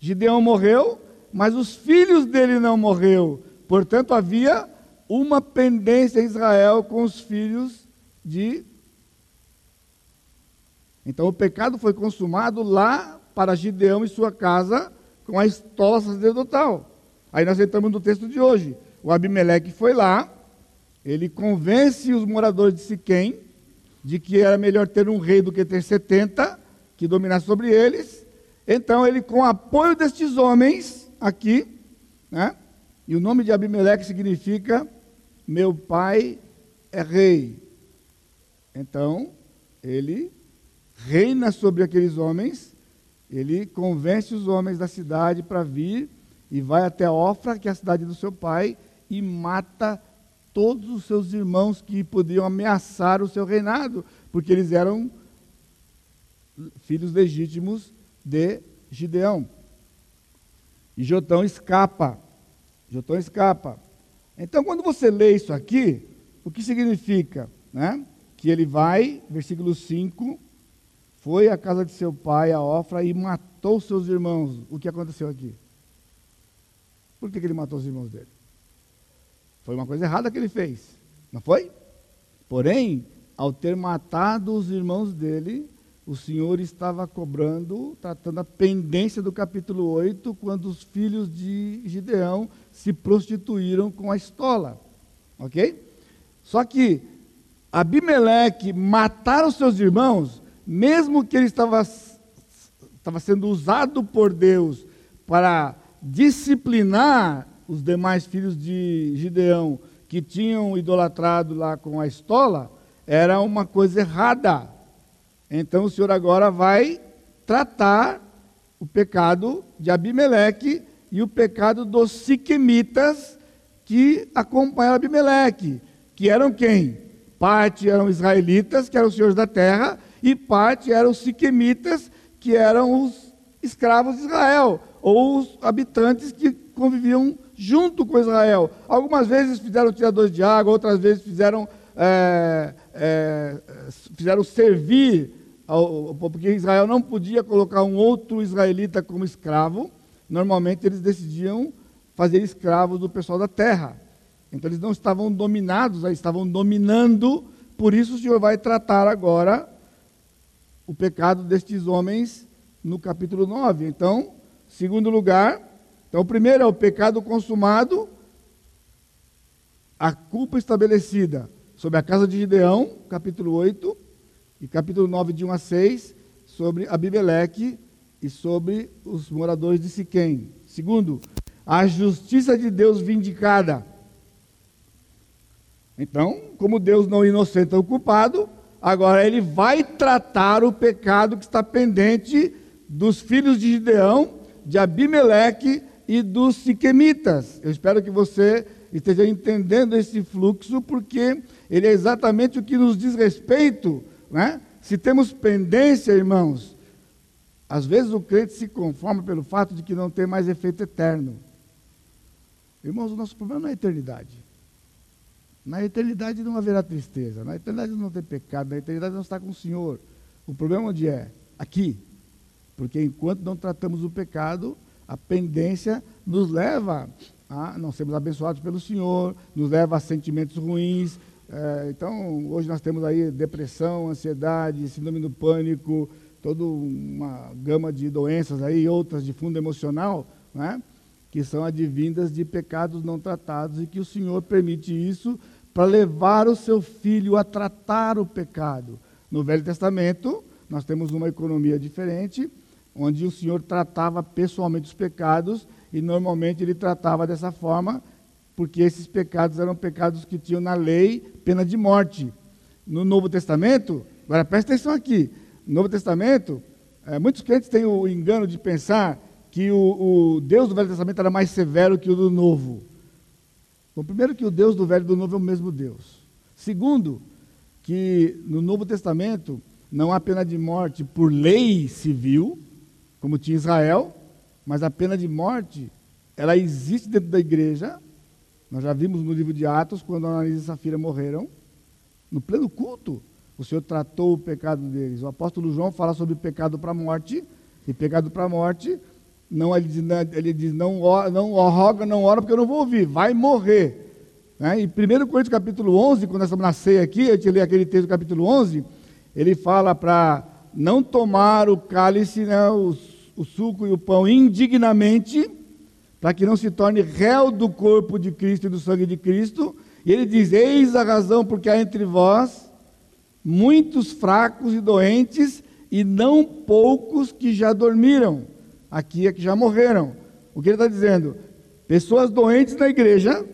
Gideão morreu, mas os filhos dele não morreu. Portanto, havia uma pendência em Israel com os filhos de Então o pecado foi consumado lá para Gideão e sua casa com a estola sacerdotal. Aí nós entramos no texto de hoje. O Abimeleque foi lá, ele convence os moradores de Siquém de que era melhor ter um rei do que ter 70 que dominasse sobre eles. Então ele, com o apoio destes homens aqui, né? E o nome de Abimeleque significa meu pai é rei. Então, ele reina sobre aqueles homens, ele convence os homens da cidade para vir e vai até Ofra, que é a cidade do seu pai, e mata todos os seus irmãos que podiam ameaçar o seu reinado, porque eles eram filhos legítimos de Gideão. E Jotão escapa. Jotão escapa. Então, quando você lê isso aqui, o que significa? Né? Que ele vai, versículo 5, foi à casa de seu pai, a Ofra, e matou seus irmãos. O que aconteceu aqui? Por que, que ele matou os irmãos dele? Foi uma coisa errada que ele fez, não foi? Porém, ao ter matado os irmãos dele, o Senhor estava cobrando, tratando a pendência do capítulo 8, quando os filhos de Gideão se prostituíram com a estola. Ok? Só que Abimeleque matar os seus irmãos mesmo que ele estava, estava sendo usado por Deus para disciplinar os demais filhos de Gideão que tinham idolatrado lá com a estola, era uma coisa errada. Então o Senhor agora vai tratar o pecado de Abimeleque e o pecado dos siquemitas que acompanharam Abimeleque, que eram quem? Parte eram israelitas, que eram os senhores da terra, e parte eram os siquemitas, que eram os escravos de Israel, ou os habitantes que conviviam junto com Israel. Algumas vezes fizeram tiradores de água, outras vezes fizeram, é, é, fizeram servir, ao, porque Israel não podia colocar um outro israelita como escravo. Normalmente eles decidiam fazer escravos do pessoal da terra. Então eles não estavam dominados, eles estavam dominando. Por isso o Senhor vai tratar agora o pecado destes homens no capítulo 9. Então, segundo lugar, então o primeiro é o pecado consumado, a culpa estabelecida sobre a casa de Gideão, capítulo 8, e capítulo 9, de 1 a 6, sobre Abimeleque e sobre os moradores de Siquém. Segundo, a justiça de Deus vindicada. Então, como Deus não inocenta o culpado, Agora ele vai tratar o pecado que está pendente dos filhos de Gideão, de Abimeleque e dos siquemitas. Eu espero que você esteja entendendo esse fluxo, porque ele é exatamente o que nos diz respeito. Né? Se temos pendência, irmãos, às vezes o crente se conforma pelo fato de que não tem mais efeito eterno. Irmãos, o nosso problema não é a eternidade. Na eternidade não haverá tristeza, na eternidade não tem pecado, na eternidade não está com o Senhor. O problema onde é? Aqui. Porque enquanto não tratamos o pecado, a pendência nos leva a não sermos abençoados pelo Senhor, nos leva a sentimentos ruins. É, então, hoje nós temos aí depressão, ansiedade, síndrome do pânico, toda uma gama de doenças aí, outras de fundo emocional, né? que são advindas de pecados não tratados e que o Senhor permite isso para levar o seu filho a tratar o pecado. No Velho Testamento, nós temos uma economia diferente, onde o Senhor tratava pessoalmente os pecados, e normalmente ele tratava dessa forma, porque esses pecados eram pecados que tinham na lei pena de morte. No Novo Testamento, agora presta atenção aqui, no Novo Testamento, é, muitos crentes têm o engano de pensar que o, o Deus do Velho Testamento era mais severo que o do Novo. Bom, primeiro que o Deus do Velho e do Novo é o mesmo Deus. Segundo, que no Novo Testamento não há pena de morte por lei civil, como tinha Israel, mas a pena de morte, ela existe dentro da igreja. Nós já vimos no livro de Atos, quando Ananias e Safira morreram, no pleno culto, o Senhor tratou o pecado deles. O apóstolo João fala sobre pecado para a morte, e pecado para a morte não, ele diz, ele diz não, não roga, não ora, porque eu não vou ouvir, vai morrer. Né? E 1 Coríntios capítulo 11, quando nós estamos na ceia aqui, eu te li aquele texto do capítulo 11, ele fala para não tomar o cálice, né, o, o suco e o pão indignamente, para que não se torne réu do corpo de Cristo e do sangue de Cristo. E ele diz: Eis a razão porque há entre vós muitos fracos e doentes, e não poucos que já dormiram. Aqui é que já morreram. O que ele está dizendo? Pessoas doentes na igreja,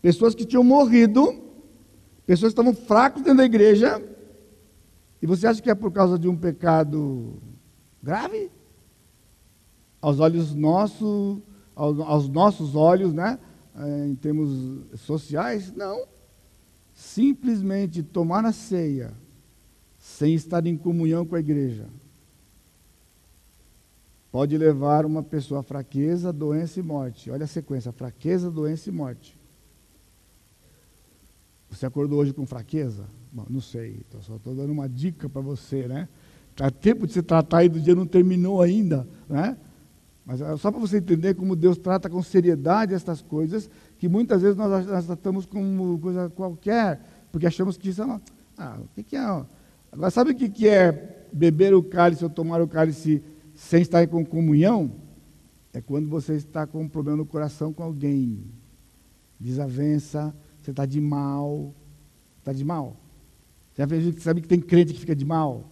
pessoas que tinham morrido, pessoas que estavam fracos dentro da igreja, e você acha que é por causa de um pecado grave? Aos olhos nossos, aos, aos nossos olhos, né? É, em termos sociais? Não. Simplesmente tomar a ceia sem estar em comunhão com a igreja pode levar uma pessoa a fraqueza, doença e morte. Olha a sequência: fraqueza, doença e morte. Você acordou hoje com fraqueza? Bom, não sei, só estou dando uma dica para você, né? Está tempo de se tratar e do dia não terminou ainda, né? Mas é só para você entender como Deus trata com seriedade estas coisas, que muitas vezes nós, tratamos como coisa qualquer, porque achamos que isso é Ah, o que, que é? Agora, sabe o que, que é beber o cálice ou tomar o cálice sem estar com comunhão? É quando você está com um problema no coração com alguém. Desavença, você está de mal. Está de mal? Já sabe que tem crente que fica de mal?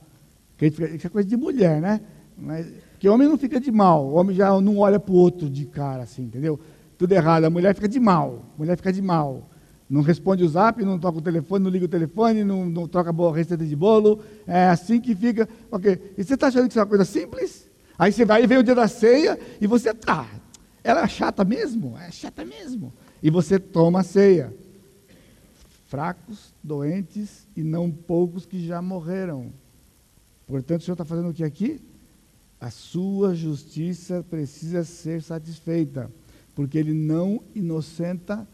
Crente fica, isso é coisa de mulher, né? Mas, porque homem não fica de mal. O homem já não olha para o outro de cara, assim, entendeu? Tudo errado. A mulher fica de mal. A mulher fica de mal. Não responde o zap, não toca o telefone, não liga o telefone, não, não troca a receita de bolo. É assim que fica. Ok. E você está achando que isso é uma coisa simples? Aí você vai e vem o dia da ceia e você, ah, ela é chata mesmo? É chata mesmo. E você toma a ceia fracos, doentes e não poucos que já morreram. Portanto, o Senhor está fazendo o que aqui? A sua justiça precisa ser satisfeita, porque Ele não inocenta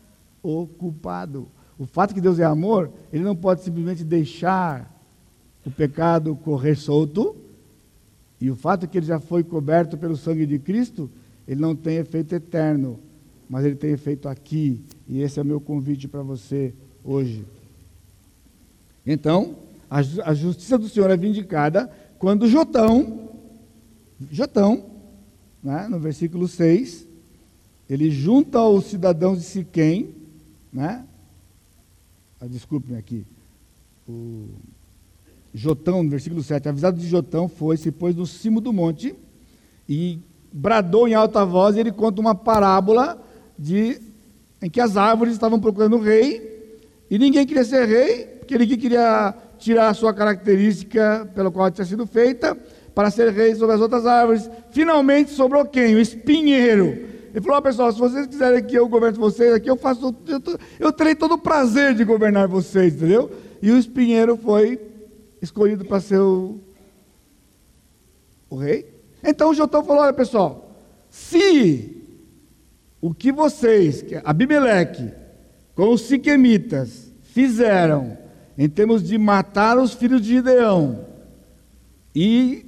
o culpado. O fato que Deus é amor, Ele não pode simplesmente deixar o pecado correr solto, e o fato que ele já foi coberto pelo sangue de Cristo, ele não tem efeito eterno, mas ele tem efeito aqui, e esse é o meu convite para você hoje. Então, a, a justiça do Senhor é vindicada quando Jotão, Jotão, né, no versículo 6, ele junta os cidadãos de Siquém, né? Ah, Desculpe-me aqui. O Jotão, no versículo 7, avisado de Jotão, foi, se pôs no cimo do monte e bradou em alta voz, e ele conta uma parábola de, em que as árvores estavam procurando o rei, e ninguém queria ser rei, porque ninguém queria tirar a sua característica pela qual tinha sido feita, para ser rei sobre as outras árvores. Finalmente sobrou quem? O espinheiro. Ele falou, oh, pessoal, se vocês quiserem que eu governe vocês aqui, eu faço, eu, eu terei todo o prazer de governar vocês, entendeu? E o espinheiro foi escolhido para ser o, o rei. Então o Jotão falou: olha pessoal, se o que vocês, Abimeleque, com os siquemitas, fizeram em termos de matar os filhos de Gideão e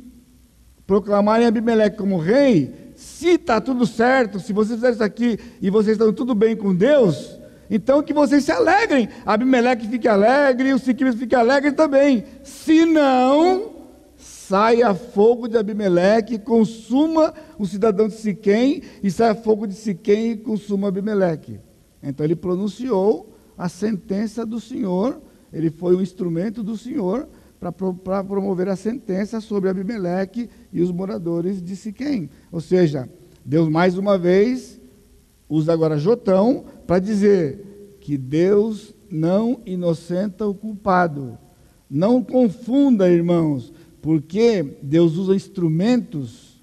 proclamarem Abimeleque como rei, se está tudo certo, se vocês fizerem isso aqui e vocês estão tudo bem com Deus, então que vocês se alegrem. Abimeleque fique alegre, os siquimitas fiquem alegres também. Se não, saia fogo de Abimeleque, consuma o cidadão de Siquém, e saia fogo de Siquém e consuma Abimeleque. Então ele pronunciou a sentença do Senhor, ele foi um instrumento do Senhor para promover a sentença sobre Abimeleque e os moradores de Siquém. Ou seja, Deus mais uma vez usa agora Jotão para dizer que Deus não inocenta o culpado. Não confunda, irmãos, porque Deus usa instrumentos.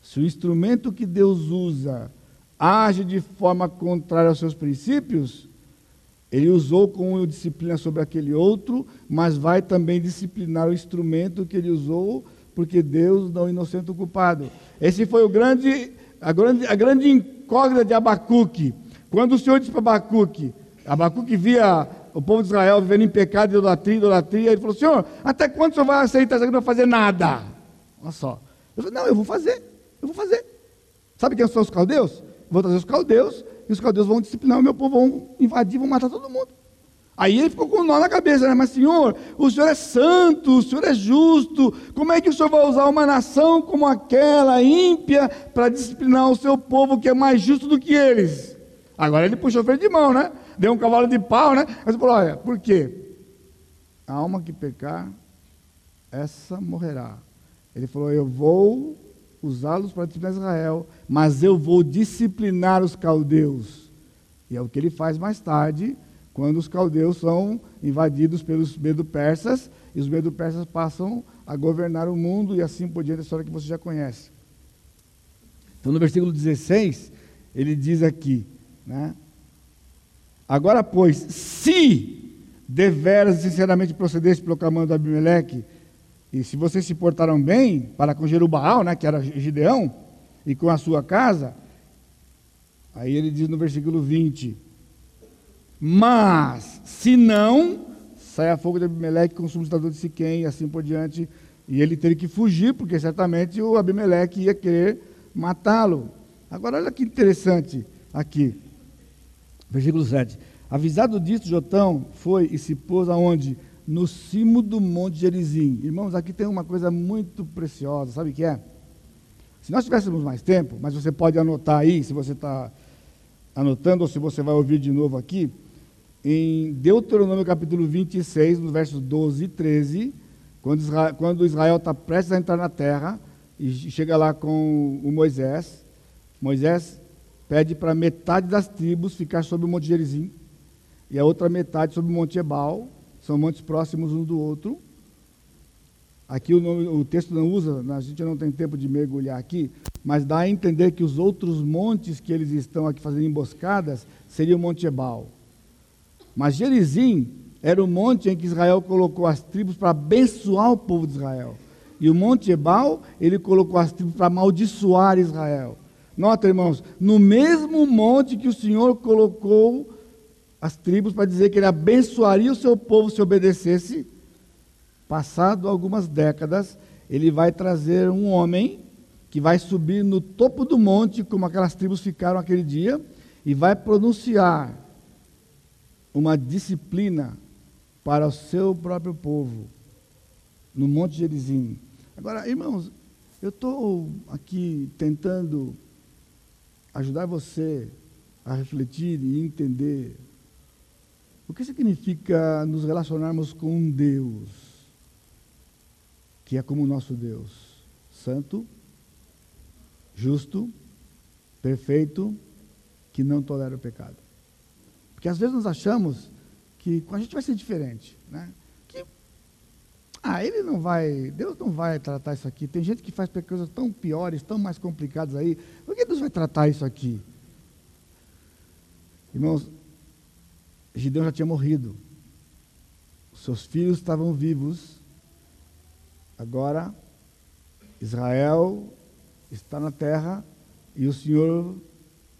Se o instrumento que Deus usa age de forma contrária aos seus princípios, ele usou como disciplina sobre aquele outro, mas vai também disciplinar o instrumento que ele usou, porque Deus não inocenta o culpado. Esse foi o grande, a grande, a grande incógnita de Abacuque. Quando o Senhor disse para Abacuque, Abacuque via o povo de Israel vivendo em pecado, idolatria, idolatria, ele falou, Senhor, até quando o Senhor vai aceitar isso aqui não fazer nada? Olha só. Eu falei, não, eu vou fazer, eu vou fazer. Sabe quem são os caldeus? Vou trazer os caldeus, e os caldeus vão disciplinar o meu povo, vão invadir, vão matar todo mundo. Aí ele ficou com um nó na cabeça, né? Mas, Senhor, o Senhor é santo, o Senhor é justo. Como é que o Senhor vai usar uma nação como aquela, ímpia, para disciplinar o seu povo que é mais justo do que eles? Agora ele puxou o freio de mão, né? Deu um cavalo de pau, né? Mas falou: olha, por quê? A alma que pecar, essa morrerá. Ele falou: eu vou usá-los para disciplinar Israel, mas eu vou disciplinar os caldeus. E é o que ele faz mais tarde quando os caldeus são invadidos pelos medo-persas, e os medo-persas passam a governar o mundo, e assim por diante, a história que você já conhece. Então, no versículo 16, ele diz aqui, né? Agora, pois, se deveras sinceramente procedeste proclamando Abimeleque, e se vocês se portaram bem para com Jerubaal, né, que era Gideão, e com a sua casa, aí ele diz no versículo 20, mas, se não, sai a fogo de Abimeleque com o substituidor de Siquém e assim por diante. E ele teria que fugir, porque certamente o Abimeleque ia querer matá-lo. Agora, olha que interessante aqui. Versículo 7. Avisado disso, Jotão foi e se pôs aonde? No cimo do monte Gerizim. Irmãos, aqui tem uma coisa muito preciosa, sabe o que é? Se nós tivéssemos mais tempo, mas você pode anotar aí, se você está anotando ou se você vai ouvir de novo aqui, em Deuteronômio capítulo 26, nos versos 12 e 13, quando Israel, quando Israel está prestes a entrar na terra, e chega lá com o Moisés, Moisés pede para metade das tribos ficar sobre o Monte Gerizim, e a outra metade sobre o Monte Ebal, são montes próximos um do outro. Aqui o, nome, o texto não usa, a gente não tem tempo de mergulhar aqui, mas dá a entender que os outros montes que eles estão aqui fazendo emboscadas seria o Monte Ebal. Mas Gerizim era o monte em que Israel colocou as tribos para abençoar o povo de Israel. E o Monte Ebal, ele colocou as tribos para amaldiçoar Israel. Nota, irmãos, no mesmo monte que o Senhor colocou as tribos para dizer que ele abençoaria o seu povo se obedecesse, passado algumas décadas, ele vai trazer um homem que vai subir no topo do monte, como aquelas tribos ficaram aquele dia, e vai pronunciar uma disciplina para o seu próprio povo, no Monte Gerizim. Agora, irmãos, eu estou aqui tentando ajudar você a refletir e entender o que significa nos relacionarmos com um Deus que é como o nosso Deus, santo, justo, perfeito, que não tolera o pecado. Porque às vezes nós achamos que com a gente vai ser diferente, né? Ah, ele não vai, Deus não vai tratar isso aqui. Tem gente que faz coisas tão piores, tão mais complicadas aí. Por que Deus vai tratar isso aqui? Irmãos, Gideão já tinha morrido. Seus filhos estavam vivos. Agora, Israel está na terra e o Senhor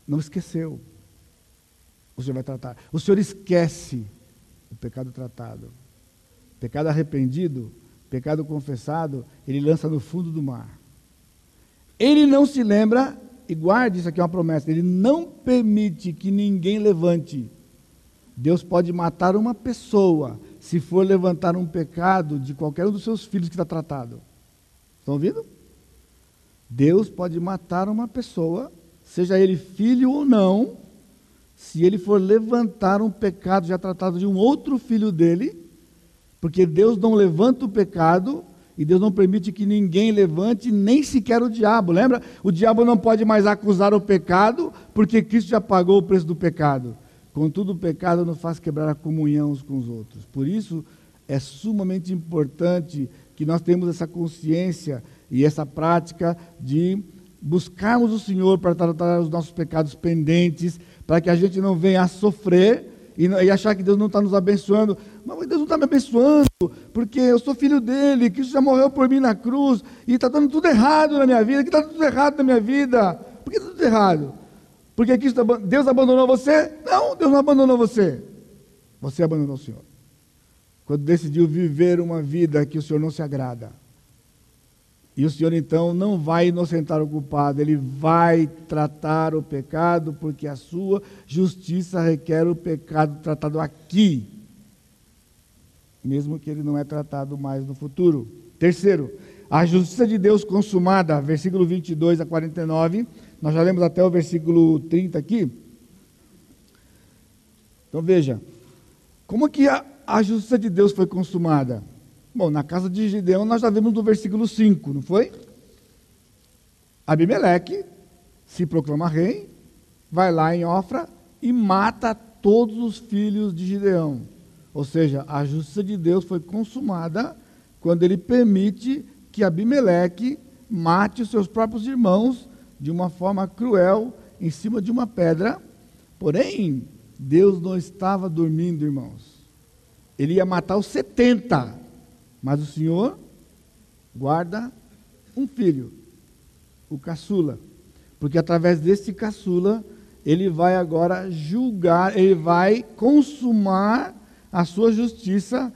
não esqueceu o Senhor vai tratar. O Senhor esquece o pecado tratado. Pecado arrependido, pecado confessado, ele lança no fundo do mar. Ele não se lembra, e guarde isso aqui é uma promessa, ele não permite que ninguém levante. Deus pode matar uma pessoa se for levantar um pecado de qualquer um dos seus filhos que está tratado. Estão ouvindo? Deus pode matar uma pessoa, seja ele filho ou não, se ele for levantar um pecado já tratado de um outro filho dele, porque Deus não levanta o pecado e Deus não permite que ninguém levante, nem sequer o diabo. Lembra? O diabo não pode mais acusar o pecado, porque Cristo já pagou o preço do pecado. Contudo, o pecado não faz quebrar a comunhão uns com os outros. Por isso, é sumamente importante que nós tenhamos essa consciência e essa prática de buscarmos o Senhor para tratar os nossos pecados pendentes, para que a gente não venha a sofrer e, e achar que Deus não está nos abençoando. Mas Deus não está me abençoando, porque eu sou filho dele, Cristo já morreu por mim na cruz, e está dando tudo errado na minha vida, que está tudo errado na minha vida. Por que está tudo errado? Porque Cristo, Deus abandonou você? Não, Deus não abandonou você. Você abandonou o Senhor. Quando decidiu viver uma vida que o Senhor não se agrada. E o Senhor então não vai inocentar o culpado, ele vai tratar o pecado, porque a sua justiça requer o pecado tratado aqui. mesmo que ele não é tratado mais no futuro. Terceiro, a justiça de Deus consumada, versículo 22 a 49. Nós já lemos até o versículo 30 aqui. Então veja, como que a, a justiça de Deus foi consumada? Bom, na casa de Gideão nós já vimos no versículo 5, não foi? Abimeleque se proclama rei, vai lá em Ofra e mata todos os filhos de Gideão. Ou seja, a justiça de Deus foi consumada quando ele permite que Abimeleque mate os seus próprios irmãos de uma forma cruel em cima de uma pedra. Porém, Deus não estava dormindo, irmãos. Ele ia matar os 70, mas o Senhor guarda um filho, o caçula. Porque através desse caçula, ele vai agora julgar, ele vai consumar a sua justiça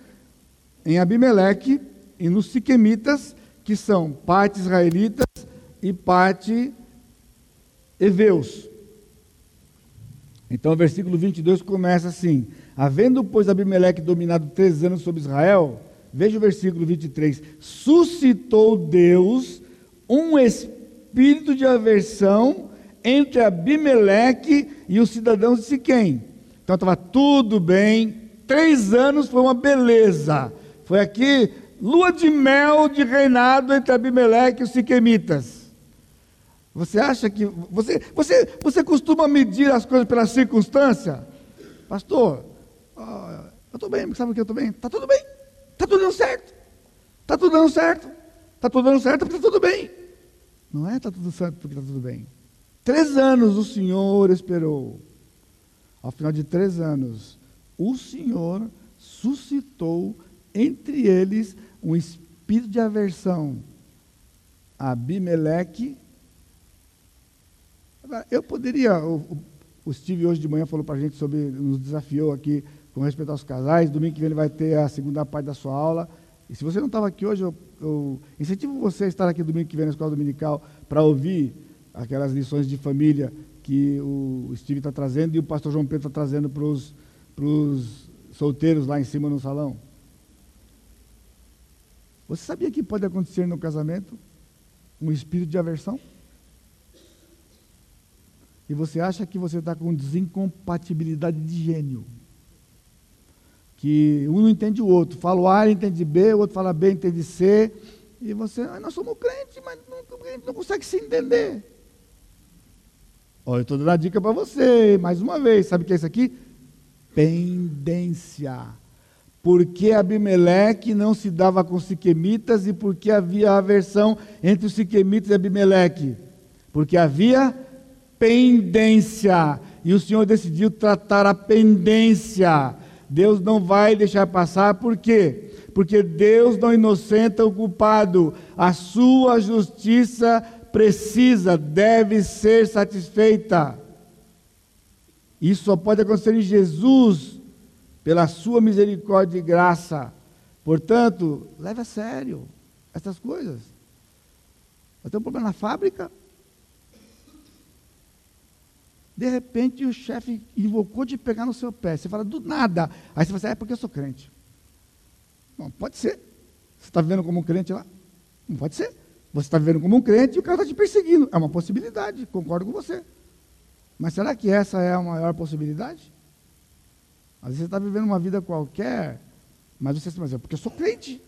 em Abimeleque e nos siquemitas, que são parte israelitas e parte heveus. Então o versículo 22 começa assim: Havendo, pois, Abimeleque dominado três anos sobre Israel, veja o versículo 23, suscitou Deus um espírito de aversão entre Abimeleque e os cidadãos de Siquém. Então estava tudo bem, três anos foi uma beleza. Foi aqui lua de mel de reinado entre Abimeleque e os siquemitas. Você acha que. Você, você, você costuma medir as coisas pela circunstância? Pastor, oh, eu estou bem, sabe o que eu estou bem? Está tudo bem. Está tudo dando certo. Está tudo dando certo. Está tudo dando certo porque está tudo bem. Não é está tudo certo porque está tudo bem. Três anos o Senhor esperou. Ao final de três anos, o Senhor suscitou entre eles um espírito de aversão. Abimeleque. Eu poderia, o, o Steve hoje de manhã falou para a gente sobre, nos desafiou aqui com respeito aos casais. Domingo que vem ele vai ter a segunda parte da sua aula. E se você não estava aqui hoje, eu, eu incentivo você a estar aqui domingo que vem na escola dominical para ouvir aquelas lições de família que o Steve está trazendo e o pastor João Pedro está trazendo para os solteiros lá em cima no salão. Você sabia que pode acontecer no casamento um espírito de aversão? E você acha que você está com desincompatibilidade de gênio. Que um não entende o outro. Fala o A, entende B, o outro fala B, entende C. E você, ah, nós somos crentes, mas não, não consegue se entender. Olha, eu estou dando a dica para você, mais uma vez. Sabe o que é isso aqui? Pendência. Porque Abimeleque não se dava com os siquemitas e porque havia aversão entre os siquemitas e Abimeleque? Porque havia pendência. E o Senhor decidiu tratar a pendência. Deus não vai deixar passar, por quê? Porque Deus não inocenta o culpado. A sua justiça precisa, deve ser satisfeita. Isso só pode acontecer em Jesus, pela sua misericórdia e graça. Portanto, leve a sério essas coisas. Vai ter um problema na fábrica? De repente o chefe invocou de pegar no seu pé. Você fala, do nada. Aí você fala assim, é porque eu sou crente. Não, pode ser. Você está vivendo como um crente lá? Não pode ser. Você está vivendo como um crente e o cara está te perseguindo. É uma possibilidade, concordo com você. Mas será que essa é a maior possibilidade? Às vezes você está vivendo uma vida qualquer, mas você mas é porque eu sou crente.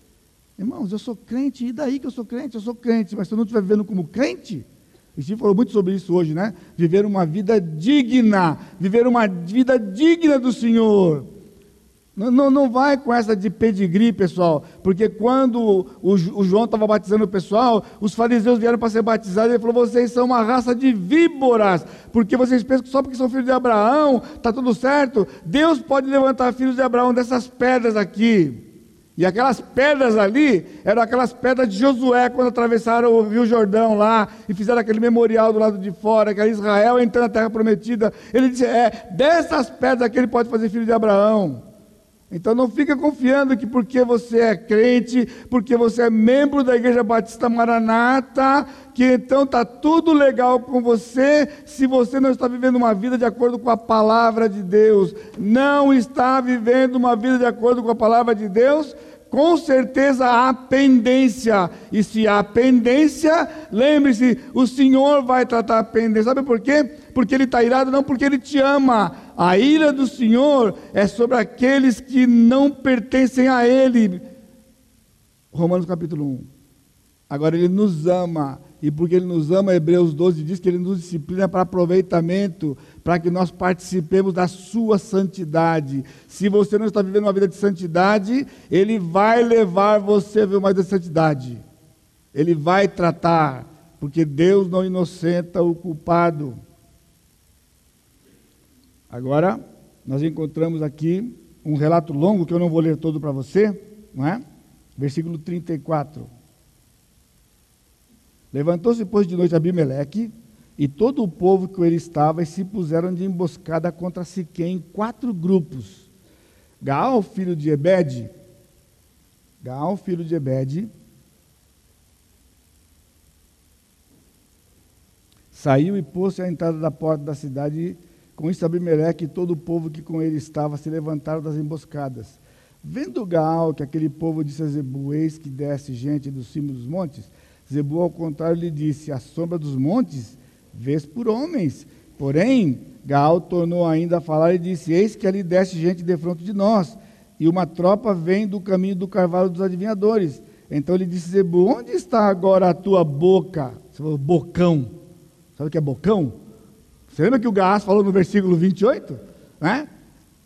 Irmãos, eu sou crente, e daí que eu sou crente? Eu sou crente, mas se eu não estiver vivendo como crente, Steve falou muito sobre isso hoje, né? Viver uma vida digna, viver uma vida digna do Senhor. Não, não, não vai com essa de pedigree, pessoal, porque quando o, o João estava batizando o pessoal, os fariseus vieram para ser batizados e ele falou: vocês são uma raça de víboras, porque vocês pensam que só porque são filhos de Abraão, está tudo certo. Deus pode levantar filhos de Abraão dessas pedras aqui. E aquelas pedras ali eram aquelas pedras de Josué quando atravessaram o Rio Jordão lá e fizeram aquele memorial do lado de fora, que era Israel entrando na terra prometida. Ele disse: É, dessas pedras aqui ele pode fazer filho de Abraão. Então não fica confiando que porque você é crente, porque você é membro da Igreja Batista Maranata, que então está tudo legal com você, se você não está vivendo uma vida de acordo com a palavra de Deus. Não está vivendo uma vida de acordo com a palavra de Deus, com certeza há pendência. E se há pendência, lembre-se, o Senhor vai tratar a pendência. Sabe por quê? Porque Ele está irado, não porque Ele te ama a ira do Senhor é sobre aqueles que não pertencem a Ele. Romanos capítulo 1. Agora Ele nos ama, e porque Ele nos ama, Hebreus 12 diz que Ele nos disciplina para aproveitamento, para que nós participemos da Sua santidade. Se você não está vivendo uma vida de santidade, Ele vai levar você a viver uma vida de santidade. Ele vai tratar, porque Deus não inocenta o culpado. Agora, nós encontramos aqui um relato longo que eu não vou ler todo para você, não é? Versículo 34. Levantou-se, pois, de noite Abimeleque e todo o povo que ele estava e se puseram de emboscada contra Siquém em quatro grupos. Gaal, filho de Ebed, Gaal, filho de Ebed, saiu e pôs-se à entrada da porta da cidade com isso, Abimeleque e todo o povo que com ele estava se levantaram das emboscadas. Vendo Gaal que aquele povo disse a Zebu, eis que desce gente do cimo dos montes, Zebu, ao contrário, lhe disse, a sombra dos montes vês por homens. Porém, Gaal tornou ainda a falar e disse, eis que ali desce gente de fronte de nós, e uma tropa vem do caminho do carvalho dos adivinhadores. Então ele disse Zebu, onde está agora a tua boca? Você falou, bocão. Sabe o que é bocão? Você lembra que o Gaás falou no versículo 28? Né?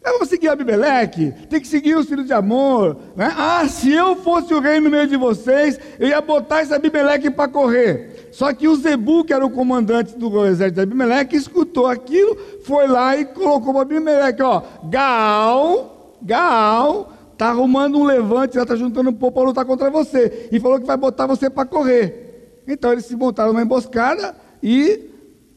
Eu vou seguir Abimeleque, tem que seguir os filhos de amor. Né? Ah, se eu fosse o rei no meio de vocês, eu ia botar esse Abimeleque para correr. Só que o Zebu, que era o comandante do exército de Abimeleque, escutou aquilo, foi lá e colocou o Abimeleque, ó, Gaal, Gaal, está arrumando um levante, já está juntando um povo para lutar contra você. E falou que vai botar você para correr. Então eles se montaram numa emboscada e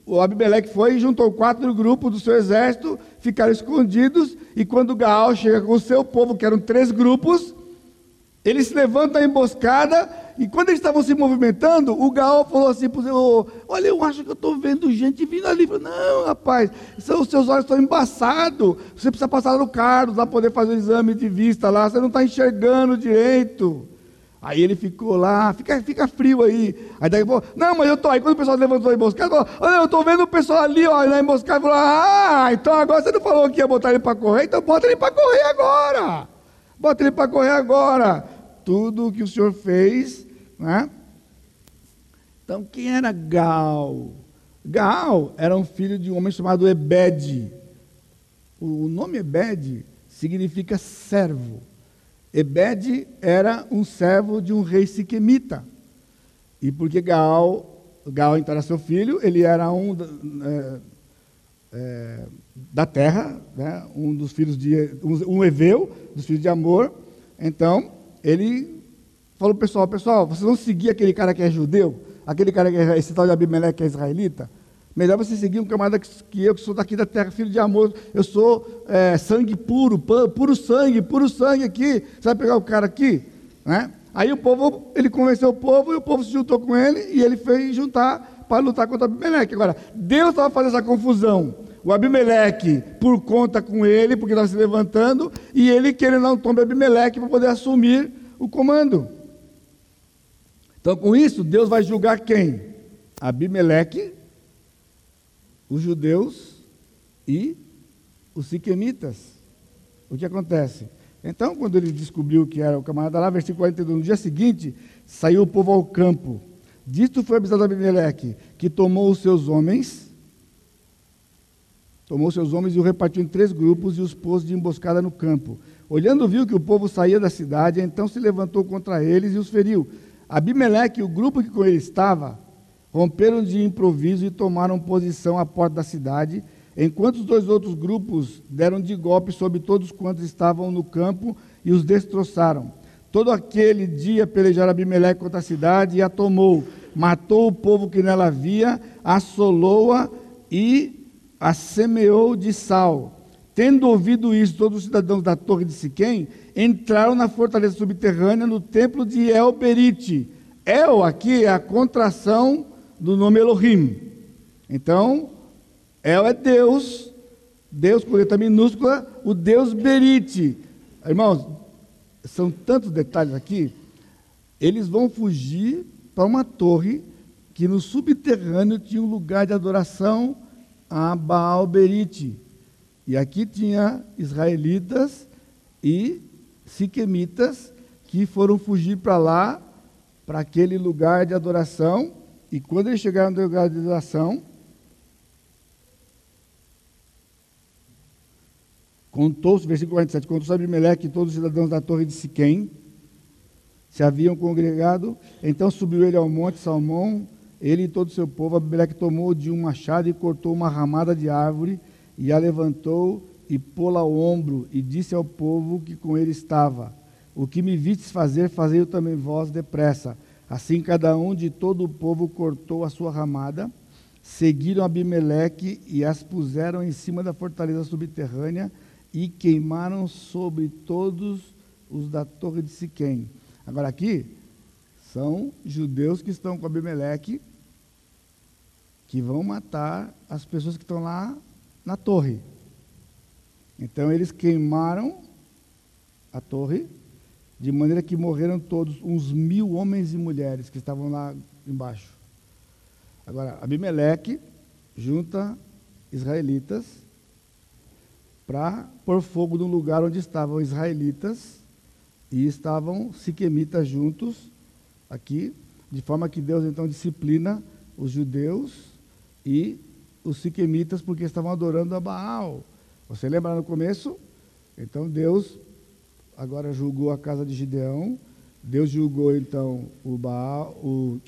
o Abimeleque foi e juntou quatro grupos do seu exército, ficaram escondidos, e quando Gaal chega com o seu povo, que eram três grupos, eles se levantam a emboscada, e quando eles estavam se movimentando, o Gaal falou assim para o olha, eu acho que eu estou vendo gente vindo ali. Falei, não, rapaz, os seus olhos estão embaçados, você precisa passar no Carlos, lá poder fazer o exame de vista lá, você não está enxergando direito. Aí ele ficou lá, fica, fica frio aí. Aí daí falou, não, mas eu tô aí. Quando o pessoal levantou a emboscada, falou, olha, eu tô vendo o pessoal ali, ó, na emboscada. Falou, ah, então agora você não falou que ia botar ele para correr, então bota ele para correr agora. Bota ele para correr agora. Tudo o que o Senhor fez, né? Então, quem era Gal? Gal era um filho de um homem chamado Ebed. O nome Ebed significa servo. Ebed era um servo de um rei siquemita. E porque Gaal, Gaal então era seu filho, ele era um é, é, da terra, né, um dos filhos de. Um, um Eveu, dos filhos de Amor. Então, ele falou pessoal, pessoal, vocês vão seguir aquele cara que é judeu, aquele cara que é esse tal de Abimeleque que é israelita? Melhor você seguir um camarada que eu, que sou daqui da terra, filho de amor. Eu sou é, sangue puro, puro sangue, puro sangue aqui. Você vai pegar o cara aqui? Né? Aí o povo, ele convenceu o povo e o povo se juntou com ele e ele fez juntar para lutar contra Abimeleque. Agora, Deus estava fazendo essa confusão. O Abimeleque por conta com ele, porque estava se levantando, e ele querendo um tombe Abimeleque para poder assumir o comando. Então, com isso, Deus vai julgar quem? Abimeleque os judeus e os siquemitas. O que acontece? Então, quando ele descobriu que era o camarada lá, versículo 42, no dia seguinte, saiu o povo ao campo. Disto foi avisado Abimeleque, que tomou os seus homens, tomou os seus homens e o repartiu em três grupos e os pôs de emboscada no campo. Olhando, viu que o povo saía da cidade, então se levantou contra eles e os feriu. Abimeleque o grupo que com ele estava, romperam de improviso e tomaram posição à porta da cidade, enquanto os dois outros grupos deram de golpe sobre todos quantos estavam no campo e os destroçaram. Todo aquele dia pelejaram Abimeleque contra a cidade e a tomou, matou o povo que nela havia, assolou-a e a semeou de sal. Tendo ouvido isso, todos os cidadãos da torre de Siquém entraram na fortaleza subterrânea no templo de El-Berite. El aqui é a contração do nome Elohim. Então, El é Deus, Deus com letra minúscula, o Deus Berite. Irmãos, são tantos detalhes aqui. Eles vão fugir para uma torre que no subterrâneo tinha um lugar de adoração a Baal Berite. E aqui tinha israelitas e siquemitas que foram fugir para lá, para aquele lugar de adoração. E quando eles chegaram no lugar de adoração, contou-se, versículo 47, contou-se Abimeleque e todos os cidadãos da torre de Siquém, se haviam congregado, então subiu ele ao monte Salmão, ele e todo o seu povo, Abimeleque tomou de um machado e cortou uma ramada de árvore, e a levantou e pô-la ao ombro, e disse ao povo que com ele estava: O que me vistes fazer, fazei-o também vós depressa. Assim cada um de todo o povo cortou a sua ramada, seguiram Abimeleque e as puseram em cima da fortaleza subterrânea e queimaram sobre todos os da torre de Siquém. Agora aqui são judeus que estão com Abimeleque que vão matar as pessoas que estão lá na torre. Então eles queimaram a torre, de maneira que morreram todos, uns mil homens e mulheres que estavam lá embaixo. Agora, Abimeleque junta israelitas para pôr fogo no lugar onde estavam israelitas e estavam siquemitas juntos aqui, de forma que Deus então disciplina os judeus e os siquemitas porque estavam adorando a Baal. Você lembra no começo? Então Deus agora julgou a casa de Gideão. Deus julgou então o Baal,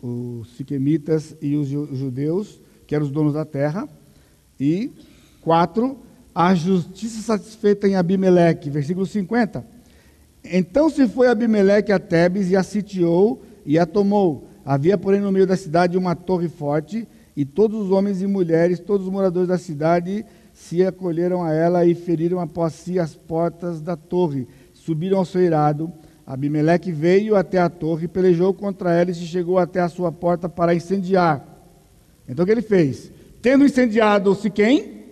os siquemitas e os judeus, que eram os donos da terra. E quatro, a justiça satisfeita em Abimeleque, versículo 50. Então se foi Abimeleque a Tebes e a sitiou e a tomou. Havia, porém, no meio da cidade uma torre forte e todos os homens e mulheres, todos os moradores da cidade, se acolheram a ela e feriram após si as portas da torre. Subiram ao seu irado. Abimeleque veio até a torre, pelejou contra ela e chegou até a sua porta para incendiar. Então o que ele fez? Tendo incendiado Siquém,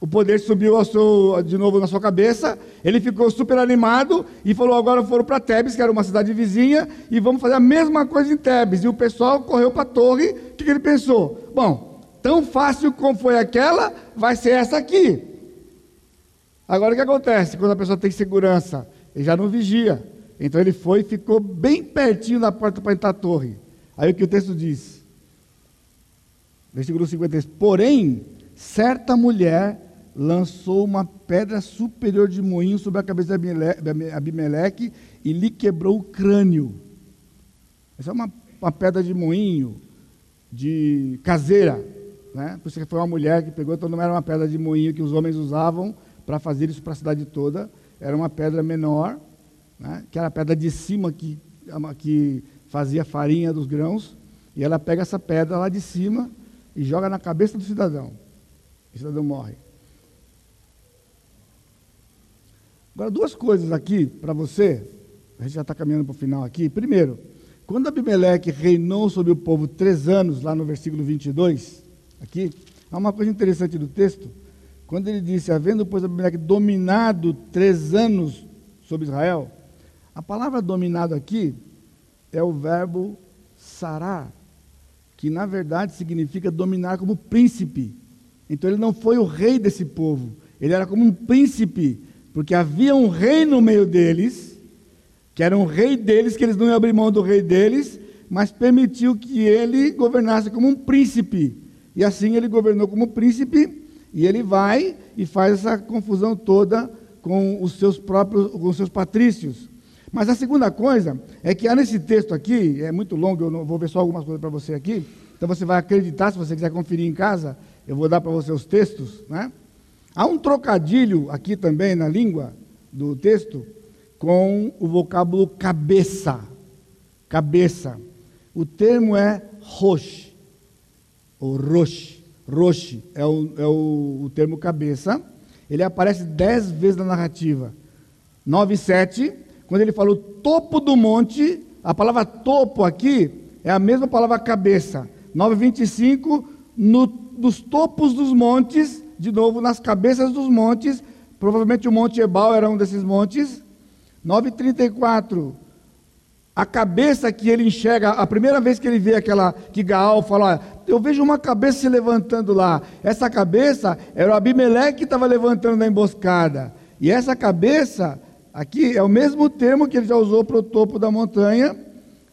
o poder subiu seu, de novo na sua cabeça, ele ficou super animado e falou: agora foram para Tebes, que era uma cidade vizinha, e vamos fazer a mesma coisa em Tebes. E o pessoal correu para a torre. O que, que ele pensou? Bom, tão fácil como foi aquela, vai ser essa aqui. Agora o que acontece? Quando a pessoa tem segurança, ele já não vigia. Então ele foi e ficou bem pertinho da porta para entrar a torre. Aí o que o texto diz? Versículo 53. Porém, certa mulher lançou uma pedra superior de moinho sobre a cabeça de Abimeleque e lhe quebrou o crânio. Essa é uma, uma pedra de moinho, de caseira. Né? Por isso que foi uma mulher que pegou, então não era uma pedra de moinho que os homens usavam para fazer isso para a cidade toda. Era uma pedra menor, né? que era a pedra de cima que, que fazia farinha dos grãos. E ela pega essa pedra lá de cima e joga na cabeça do cidadão. O cidadão morre. Agora, duas coisas aqui para você, a gente já está caminhando para o final aqui. Primeiro, quando Abimeleque reinou sobre o povo três anos, lá no versículo 22, aqui, há uma coisa interessante do texto. Quando ele disse, havendo, pois, Abimeleque dominado três anos sobre Israel, a palavra dominado aqui é o verbo sarar, que na verdade significa dominar como príncipe. Então ele não foi o rei desse povo, ele era como um príncipe porque havia um rei no meio deles, que era um rei deles, que eles não iam abrir mão do rei deles, mas permitiu que ele governasse como um príncipe. E assim ele governou como príncipe, e ele vai e faz essa confusão toda com os seus próprios, com os seus patrícios. Mas a segunda coisa é que há nesse texto aqui, é muito longo, eu não, vou ver só algumas coisas para você aqui, então você vai acreditar, se você quiser conferir em casa, eu vou dar para você os textos, né? Há um trocadilho aqui também na língua do texto com o vocábulo cabeça. Cabeça. O termo é rosh, ou rosh. Rosh é o, é o, o termo cabeça. ele aparece dez vezes na narrativa. 9 e 7, quando ele falou topo do monte, a palavra topo aqui é a mesma palavra cabeça. 9 e 25, no, nos topos dos montes, de novo, nas cabeças dos montes, provavelmente o Monte Ebal era um desses montes. 9 e 34, a cabeça que ele enxerga, a primeira vez que ele vê aquela, que Gaal fala, eu vejo uma cabeça se levantando lá. Essa cabeça era o Abimeleque que estava levantando na emboscada. E essa cabeça, aqui, é o mesmo termo que ele já usou para o topo da montanha.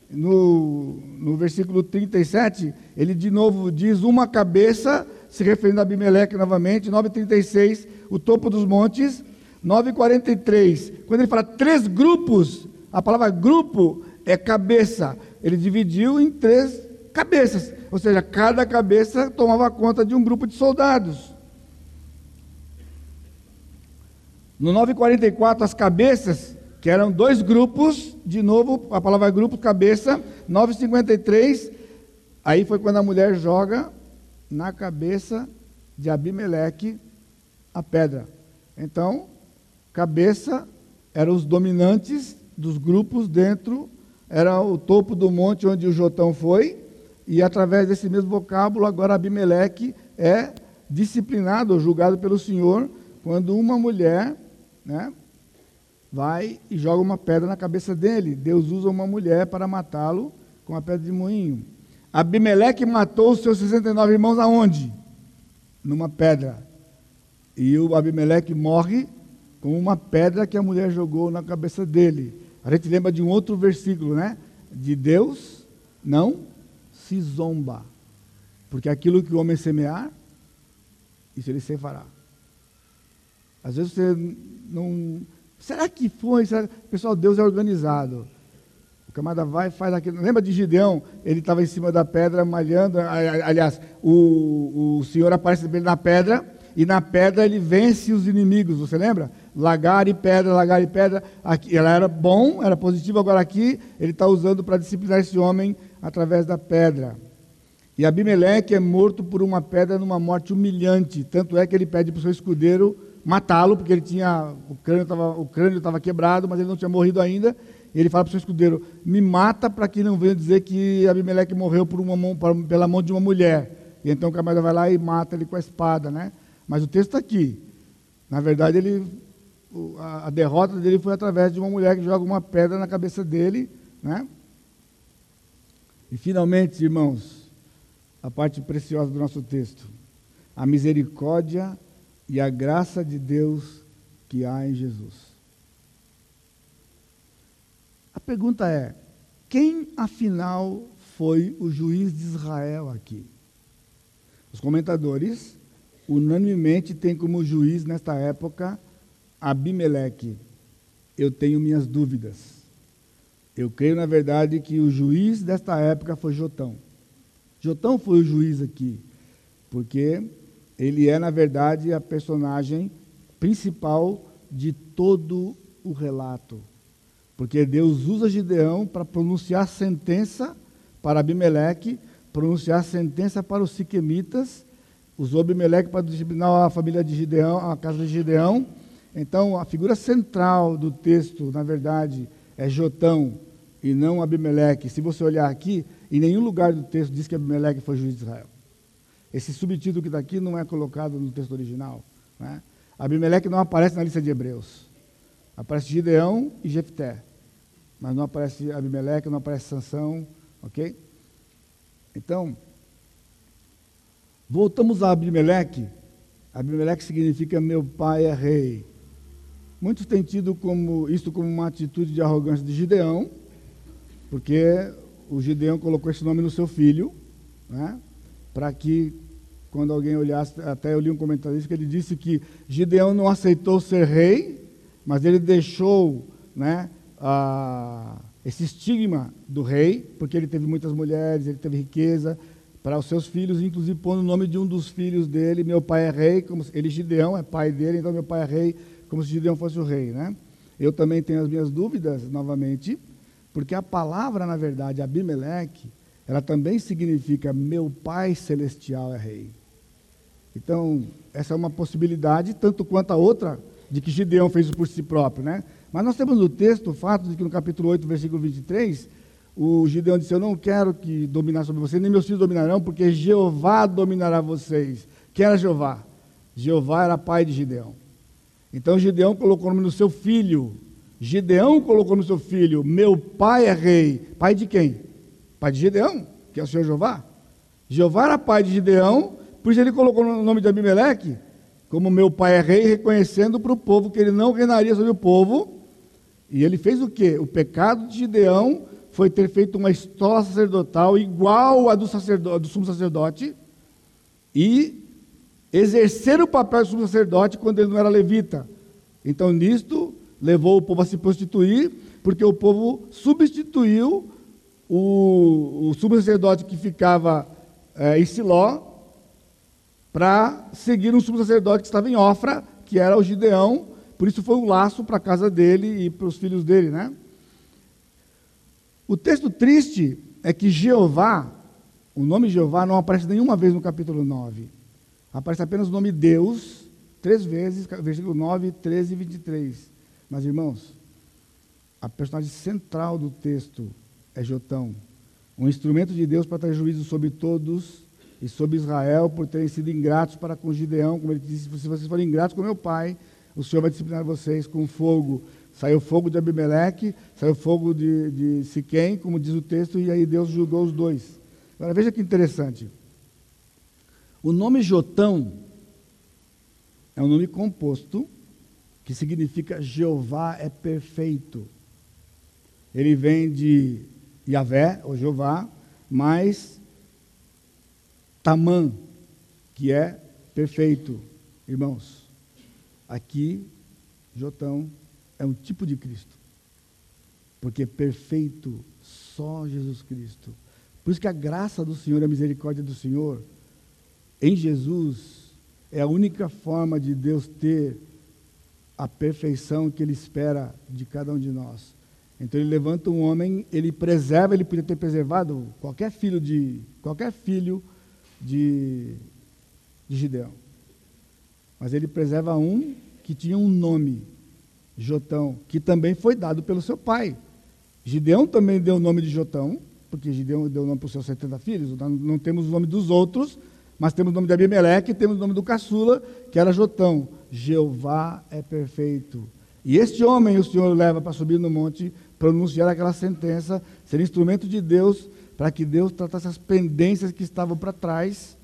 No, no versículo 37, ele de novo diz uma cabeça, se referindo a Abimeleque novamente. 9,36, o topo dos montes. 9,43, quando ele fala três grupos, a palavra grupo é cabeça. Ele dividiu em três cabeças, ou seja, cada cabeça tomava conta de um grupo de soldados. No 944, as cabeças, que eram dois grupos, de novo, a palavra grupo, cabeça. 953, aí foi quando a mulher joga na cabeça de Abimeleque a pedra. Então, cabeça eram os dominantes dos grupos dentro era o topo do monte onde o Jotão foi, e através desse mesmo vocábulo, agora Abimeleque é disciplinado julgado pelo Senhor quando uma mulher né, vai e joga uma pedra na cabeça dele. Deus usa uma mulher para matá-lo com a pedra de moinho. Abimeleque matou os seus 69 irmãos aonde? Numa pedra. E o Abimeleque morre com uma pedra que a mulher jogou na cabeça dele. A gente lembra de um outro versículo, né? De Deus não se zomba. Porque aquilo que o homem semear, isso ele fará. Às vezes você não. Será que foi? Será... Pessoal, Deus é organizado. O camarada vai faz aquilo. Lembra de Gideão? Ele estava em cima da pedra malhando. Aliás, o, o Senhor aparece na pedra. E na pedra ele vence os inimigos. Você lembra? lagar e pedra, lagar e pedra. Aqui, ela era bom, era positivo, agora aqui ele está usando para disciplinar esse homem através da pedra. E Abimeleque é morto por uma pedra numa morte humilhante. Tanto é que ele pede para o seu escudeiro matá-lo, porque ele tinha. O crânio estava quebrado, mas ele não tinha morrido ainda. Ele fala para o seu escudeiro: Me mata para que não venha dizer que Abimeleque morreu por uma mão, pela mão de uma mulher. E então o camarada vai lá e mata ele com a espada, né? Mas o texto está aqui. Na verdade, ele a, derrota dele foi através de uma mulher que joga uma pedra na cabeça dele, né? E finalmente, irmãos, a parte preciosa do nosso texto, a misericórdia e a graça de Deus que há em Jesus. A pergunta é: quem afinal foi o juiz de Israel aqui? Os comentadores unanimemente têm como juiz nesta época Abimeleque, eu tenho minhas dúvidas. Eu creio, na verdade, que o juiz desta época foi Jotão. Jotão foi o juiz aqui, porque ele é, na verdade, a personagem principal de todo o relato. Porque Deus usa Gideão para pronunciar sentença para Abimeleque, pronunciar sentença para os siquemitas, usou Abimeleque para disciplinar a família de Gideão, a casa de Gideão, então, a figura central do texto, na verdade, é Jotão e não Abimeleque. Se você olhar aqui, em nenhum lugar do texto diz que Abimeleque foi juiz de Israel. Esse subtítulo que está aqui não é colocado no texto original. Né? Abimeleque não aparece na lista de Hebreus. Aparece Gideão e Jefté. Mas não aparece Abimeleque, não aparece Sansão, ok? Então, voltamos a Abimeleque. Abimeleque significa meu pai é rei. Muitos têm tido como, isso como uma atitude de arrogância de Gideão, porque o Gideão colocou esse nome no seu filho, né, para que, quando alguém olhasse, até eu li um comentarista que ele disse que Gideão não aceitou ser rei, mas ele deixou né, a, esse estigma do rei, porque ele teve muitas mulheres, ele teve riqueza, para os seus filhos, inclusive pondo o nome de um dos filhos dele, meu pai é rei, como ele Gideão é pai dele, então meu pai é rei, como se Gideão fosse o rei, né? Eu também tenho as minhas dúvidas, novamente, porque a palavra, na verdade, Abimeleque, ela também significa meu Pai Celestial é rei. Então, essa é uma possibilidade, tanto quanto a outra, de que Gideão fez isso por si próprio, né? Mas nós temos no texto o fato de que no capítulo 8, versículo 23, o Gideão disse: Eu não quero que dominar sobre vocês, nem meus filhos dominarão, porque Jeová dominará vocês. Quem era Jeová? Jeová era pai de Gideão. Então Gideão colocou o nome no seu filho. Gideão colocou no seu filho: Meu pai é rei. Pai de quem? Pai de Gideão, que é o Senhor Jeová. Jeová era pai de Gideão, por isso ele colocou o nome de Abimeleque, como meu pai é rei, reconhecendo para o povo que ele não reinaria sobre o povo. E ele fez o quê? O pecado de Gideão foi ter feito uma escola sacerdotal igual à do, sacerdote, do sumo sacerdote e exercer o papel de sumo sacerdote quando ele não era levita. Então, nisto, levou o povo a se prostituir, porque o povo substituiu o, o sumo sacerdote que ficava é, em Siló para seguir um sumo sacerdote que estava em Ofra, que era o Gideão, por isso foi um laço para a casa dele e para os filhos dele, né? O texto triste é que Jeová, o nome Jeová não aparece nenhuma vez no capítulo 9. Aparece apenas o nome Deus, três vezes, versículo 9, 13 e 23. Mas, irmãos, a personagem central do texto é Jotão, um instrumento de Deus para ter juízo sobre todos e sobre Israel por terem sido ingratos para com Gideão, como ele disse, se vocês forem ingratos com meu pai, o Senhor vai disciplinar vocês com fogo. Saiu fogo de Abimeleque, saiu fogo de, de Siquém, como diz o texto, e aí Deus julgou os dois. Agora veja que interessante. O nome Jotão é um nome composto que significa Jeová é perfeito. Ele vem de Yahvé, ou Jeová, mais Tamã, que é perfeito. Irmãos, aqui, Jotão é um tipo de Cristo. Porque perfeito só Jesus Cristo. Por isso que a graça do Senhor, a misericórdia do Senhor, em Jesus, é a única forma de Deus ter a perfeição que Ele espera de cada um de nós. Então ele levanta um homem, ele preserva, ele podia ter preservado qualquer filho de qualquer filho de, de Gideão. Mas ele preserva um que tinha um nome, Jotão, que também foi dado pelo seu pai. Gideão também deu o nome de Jotão, porque Gideão deu o nome para os seus 70 filhos. Não temos o nome dos outros, mas temos o nome de Abimeleque e temos o nome do caçula, que era Jotão. Jeová é perfeito. E este homem o Senhor leva para subir no monte, pronunciar aquela sentença, ser instrumento de Deus, para que Deus tratasse as pendências que estavam para trás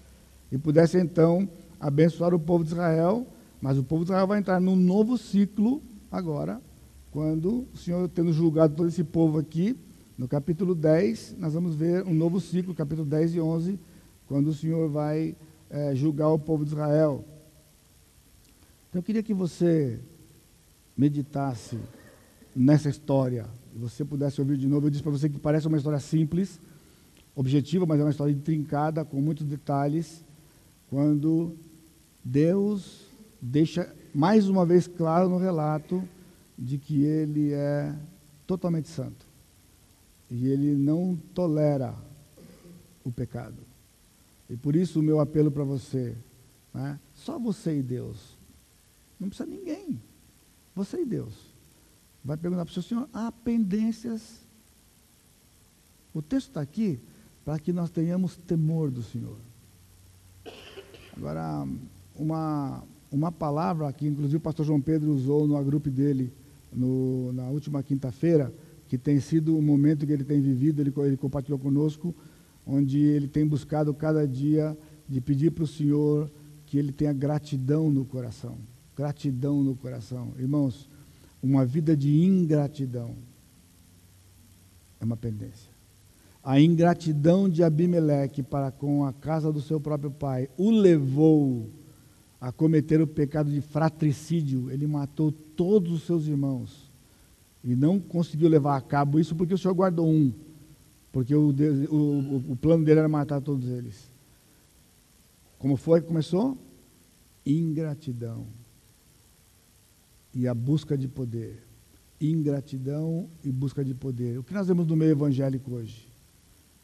e pudesse então abençoar o povo de Israel. Mas o povo de Israel vai entrar num novo ciclo agora, quando o Senhor, tendo julgado todo esse povo aqui, no capítulo 10, nós vamos ver um novo ciclo, capítulo 10 e 11, quando o Senhor vai é, julgar o povo de Israel. Então eu queria que você meditasse nessa história, e você pudesse ouvir de novo. Eu disse para você que parece uma história simples, objetiva, mas é uma história intrincada, com muitos detalhes, quando Deus deixa mais uma vez claro no relato de que ele é totalmente santo. E ele não tolera o pecado. E por isso o meu apelo para você, né? só você e Deus. Não precisa ninguém. Você e Deus. Vai perguntar para o seu Senhor, há pendências. O texto está aqui para que nós tenhamos temor do Senhor. Agora, uma, uma palavra que inclusive o pastor João Pedro usou no grupo dele no, na última quinta-feira, que tem sido o momento que ele tem vivido, ele, ele compartilhou conosco, onde ele tem buscado cada dia de pedir para o Senhor que ele tenha gratidão no coração. Gratidão no coração. Irmãos, uma vida de ingratidão é uma pendência. A ingratidão de Abimeleque para com a casa do seu próprio pai o levou a cometer o pecado de fratricídio. Ele matou todos os seus irmãos. E não conseguiu levar a cabo isso porque o Senhor guardou um. Porque o, o, o plano dele era matar todos eles. Como foi que começou? Ingratidão. E a busca de poder. Ingratidão e busca de poder. O que nós vemos no meio evangélico hoje?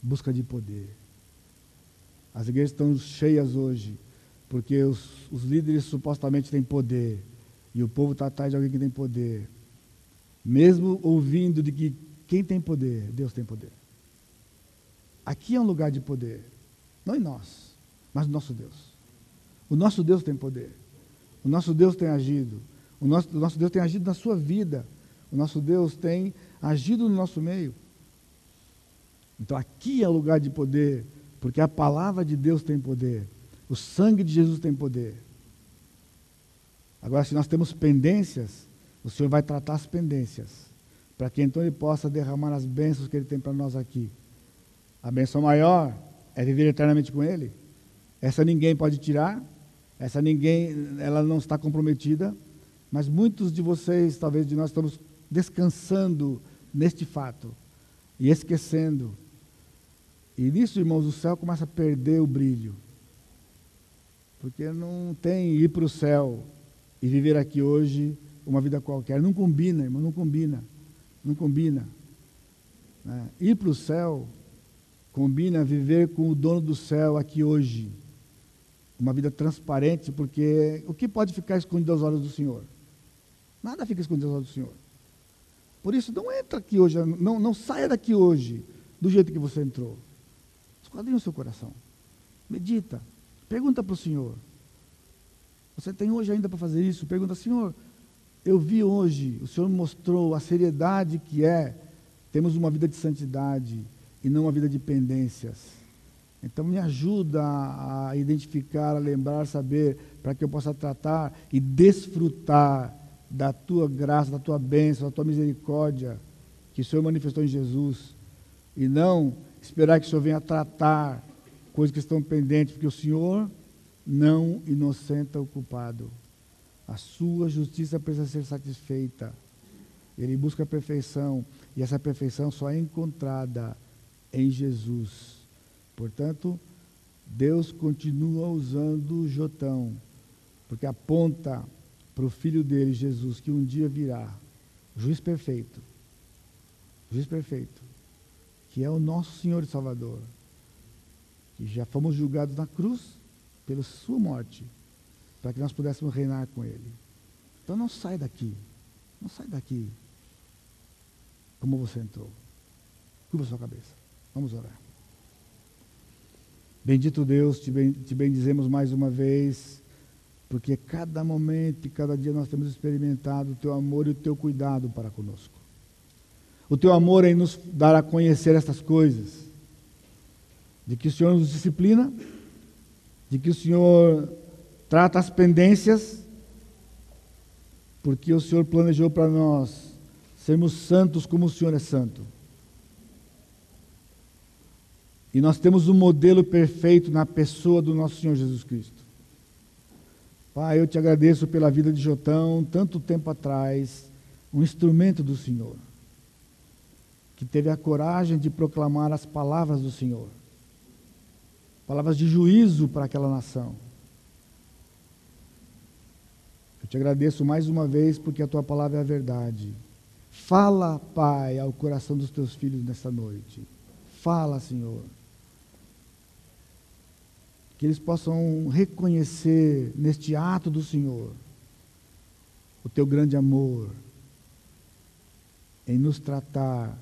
Busca de poder. As igrejas estão cheias hoje porque os, os líderes supostamente têm poder, e o povo está atrás de alguém que tem poder. Mesmo ouvindo de que quem tem poder, Deus tem poder. Aqui é um lugar de poder, não em nós, mas no nosso Deus. O nosso Deus tem poder. O nosso Deus tem agido. O nosso, o nosso Deus tem agido na sua vida. O nosso Deus tem agido no nosso meio. Então aqui é o lugar de poder, porque a palavra de Deus tem poder. O sangue de Jesus tem poder. Agora, se nós temos pendências, o Senhor vai tratar as pendências, para que então Ele possa derramar as bênçãos que Ele tem para nós aqui. A bênção maior é viver eternamente com Ele. Essa ninguém pode tirar, essa ninguém, ela não está comprometida, mas muitos de vocês, talvez de nós, estamos descansando neste fato e esquecendo. E nisso, irmãos, o céu começa a perder o brilho. Porque não tem ir para o céu e viver aqui hoje uma vida qualquer. Não combina, irmão, não combina. Não combina. Né? Ir para o céu combina viver com o dono do céu aqui hoje uma vida transparente, porque o que pode ficar escondido aos olhos do Senhor? Nada fica escondido aos olhos do Senhor. Por isso, não entra aqui hoje, não, não saia daqui hoje do jeito que você entrou. Esquadrinha o seu coração. Medita. Pergunta para o Senhor. Você tem hoje ainda para fazer isso? Pergunta, Senhor, eu vi hoje, o Senhor mostrou a seriedade que é temos uma vida de santidade e não uma vida de pendências. Então me ajuda a identificar, a lembrar, saber, para que eu possa tratar e desfrutar da tua graça, da tua bênção, da tua misericórdia que o Senhor manifestou em Jesus. E não esperar que o Senhor venha tratar coisas que estão pendentes, porque o Senhor não inocenta o culpado. A sua justiça precisa ser satisfeita. Ele busca a perfeição, e essa perfeição só é encontrada em Jesus. Portanto, Deus continua usando Jotão, porque aponta para o filho dele, Jesus, que um dia virá, juiz perfeito, juiz perfeito, que é o nosso Senhor e Salvador, que já fomos julgados na cruz pela sua morte, para que nós pudéssemos reinar com ele. Então não sai daqui, não sai daqui como você entrou. Curva sua cabeça. Vamos orar. Bendito Deus, te, te bendizemos mais uma vez, porque cada momento e cada dia nós temos experimentado o teu amor e o teu cuidado para conosco. O teu amor em nos dar a conhecer estas coisas, de que o Senhor nos disciplina, de que o Senhor trata as pendências, porque o Senhor planejou para nós sermos santos como o Senhor é santo. E nós temos um modelo perfeito na pessoa do nosso Senhor Jesus Cristo. Pai, eu te agradeço pela vida de Jotão, tanto tempo atrás, um instrumento do Senhor, que teve a coragem de proclamar as palavras do Senhor, palavras de juízo para aquela nação. Eu te agradeço mais uma vez porque a tua palavra é a verdade. Fala, Pai, ao coração dos teus filhos nesta noite. Fala, Senhor que eles possam reconhecer neste ato do Senhor o teu grande amor em nos tratar,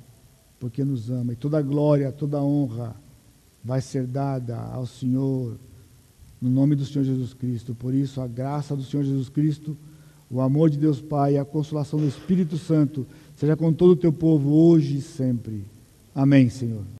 porque nos ama, e toda glória, toda honra vai ser dada ao Senhor, no nome do Senhor Jesus Cristo. Por isso, a graça do Senhor Jesus Cristo, o amor de Deus Pai e a consolação do Espírito Santo seja com todo o teu povo hoje e sempre. Amém, Senhor.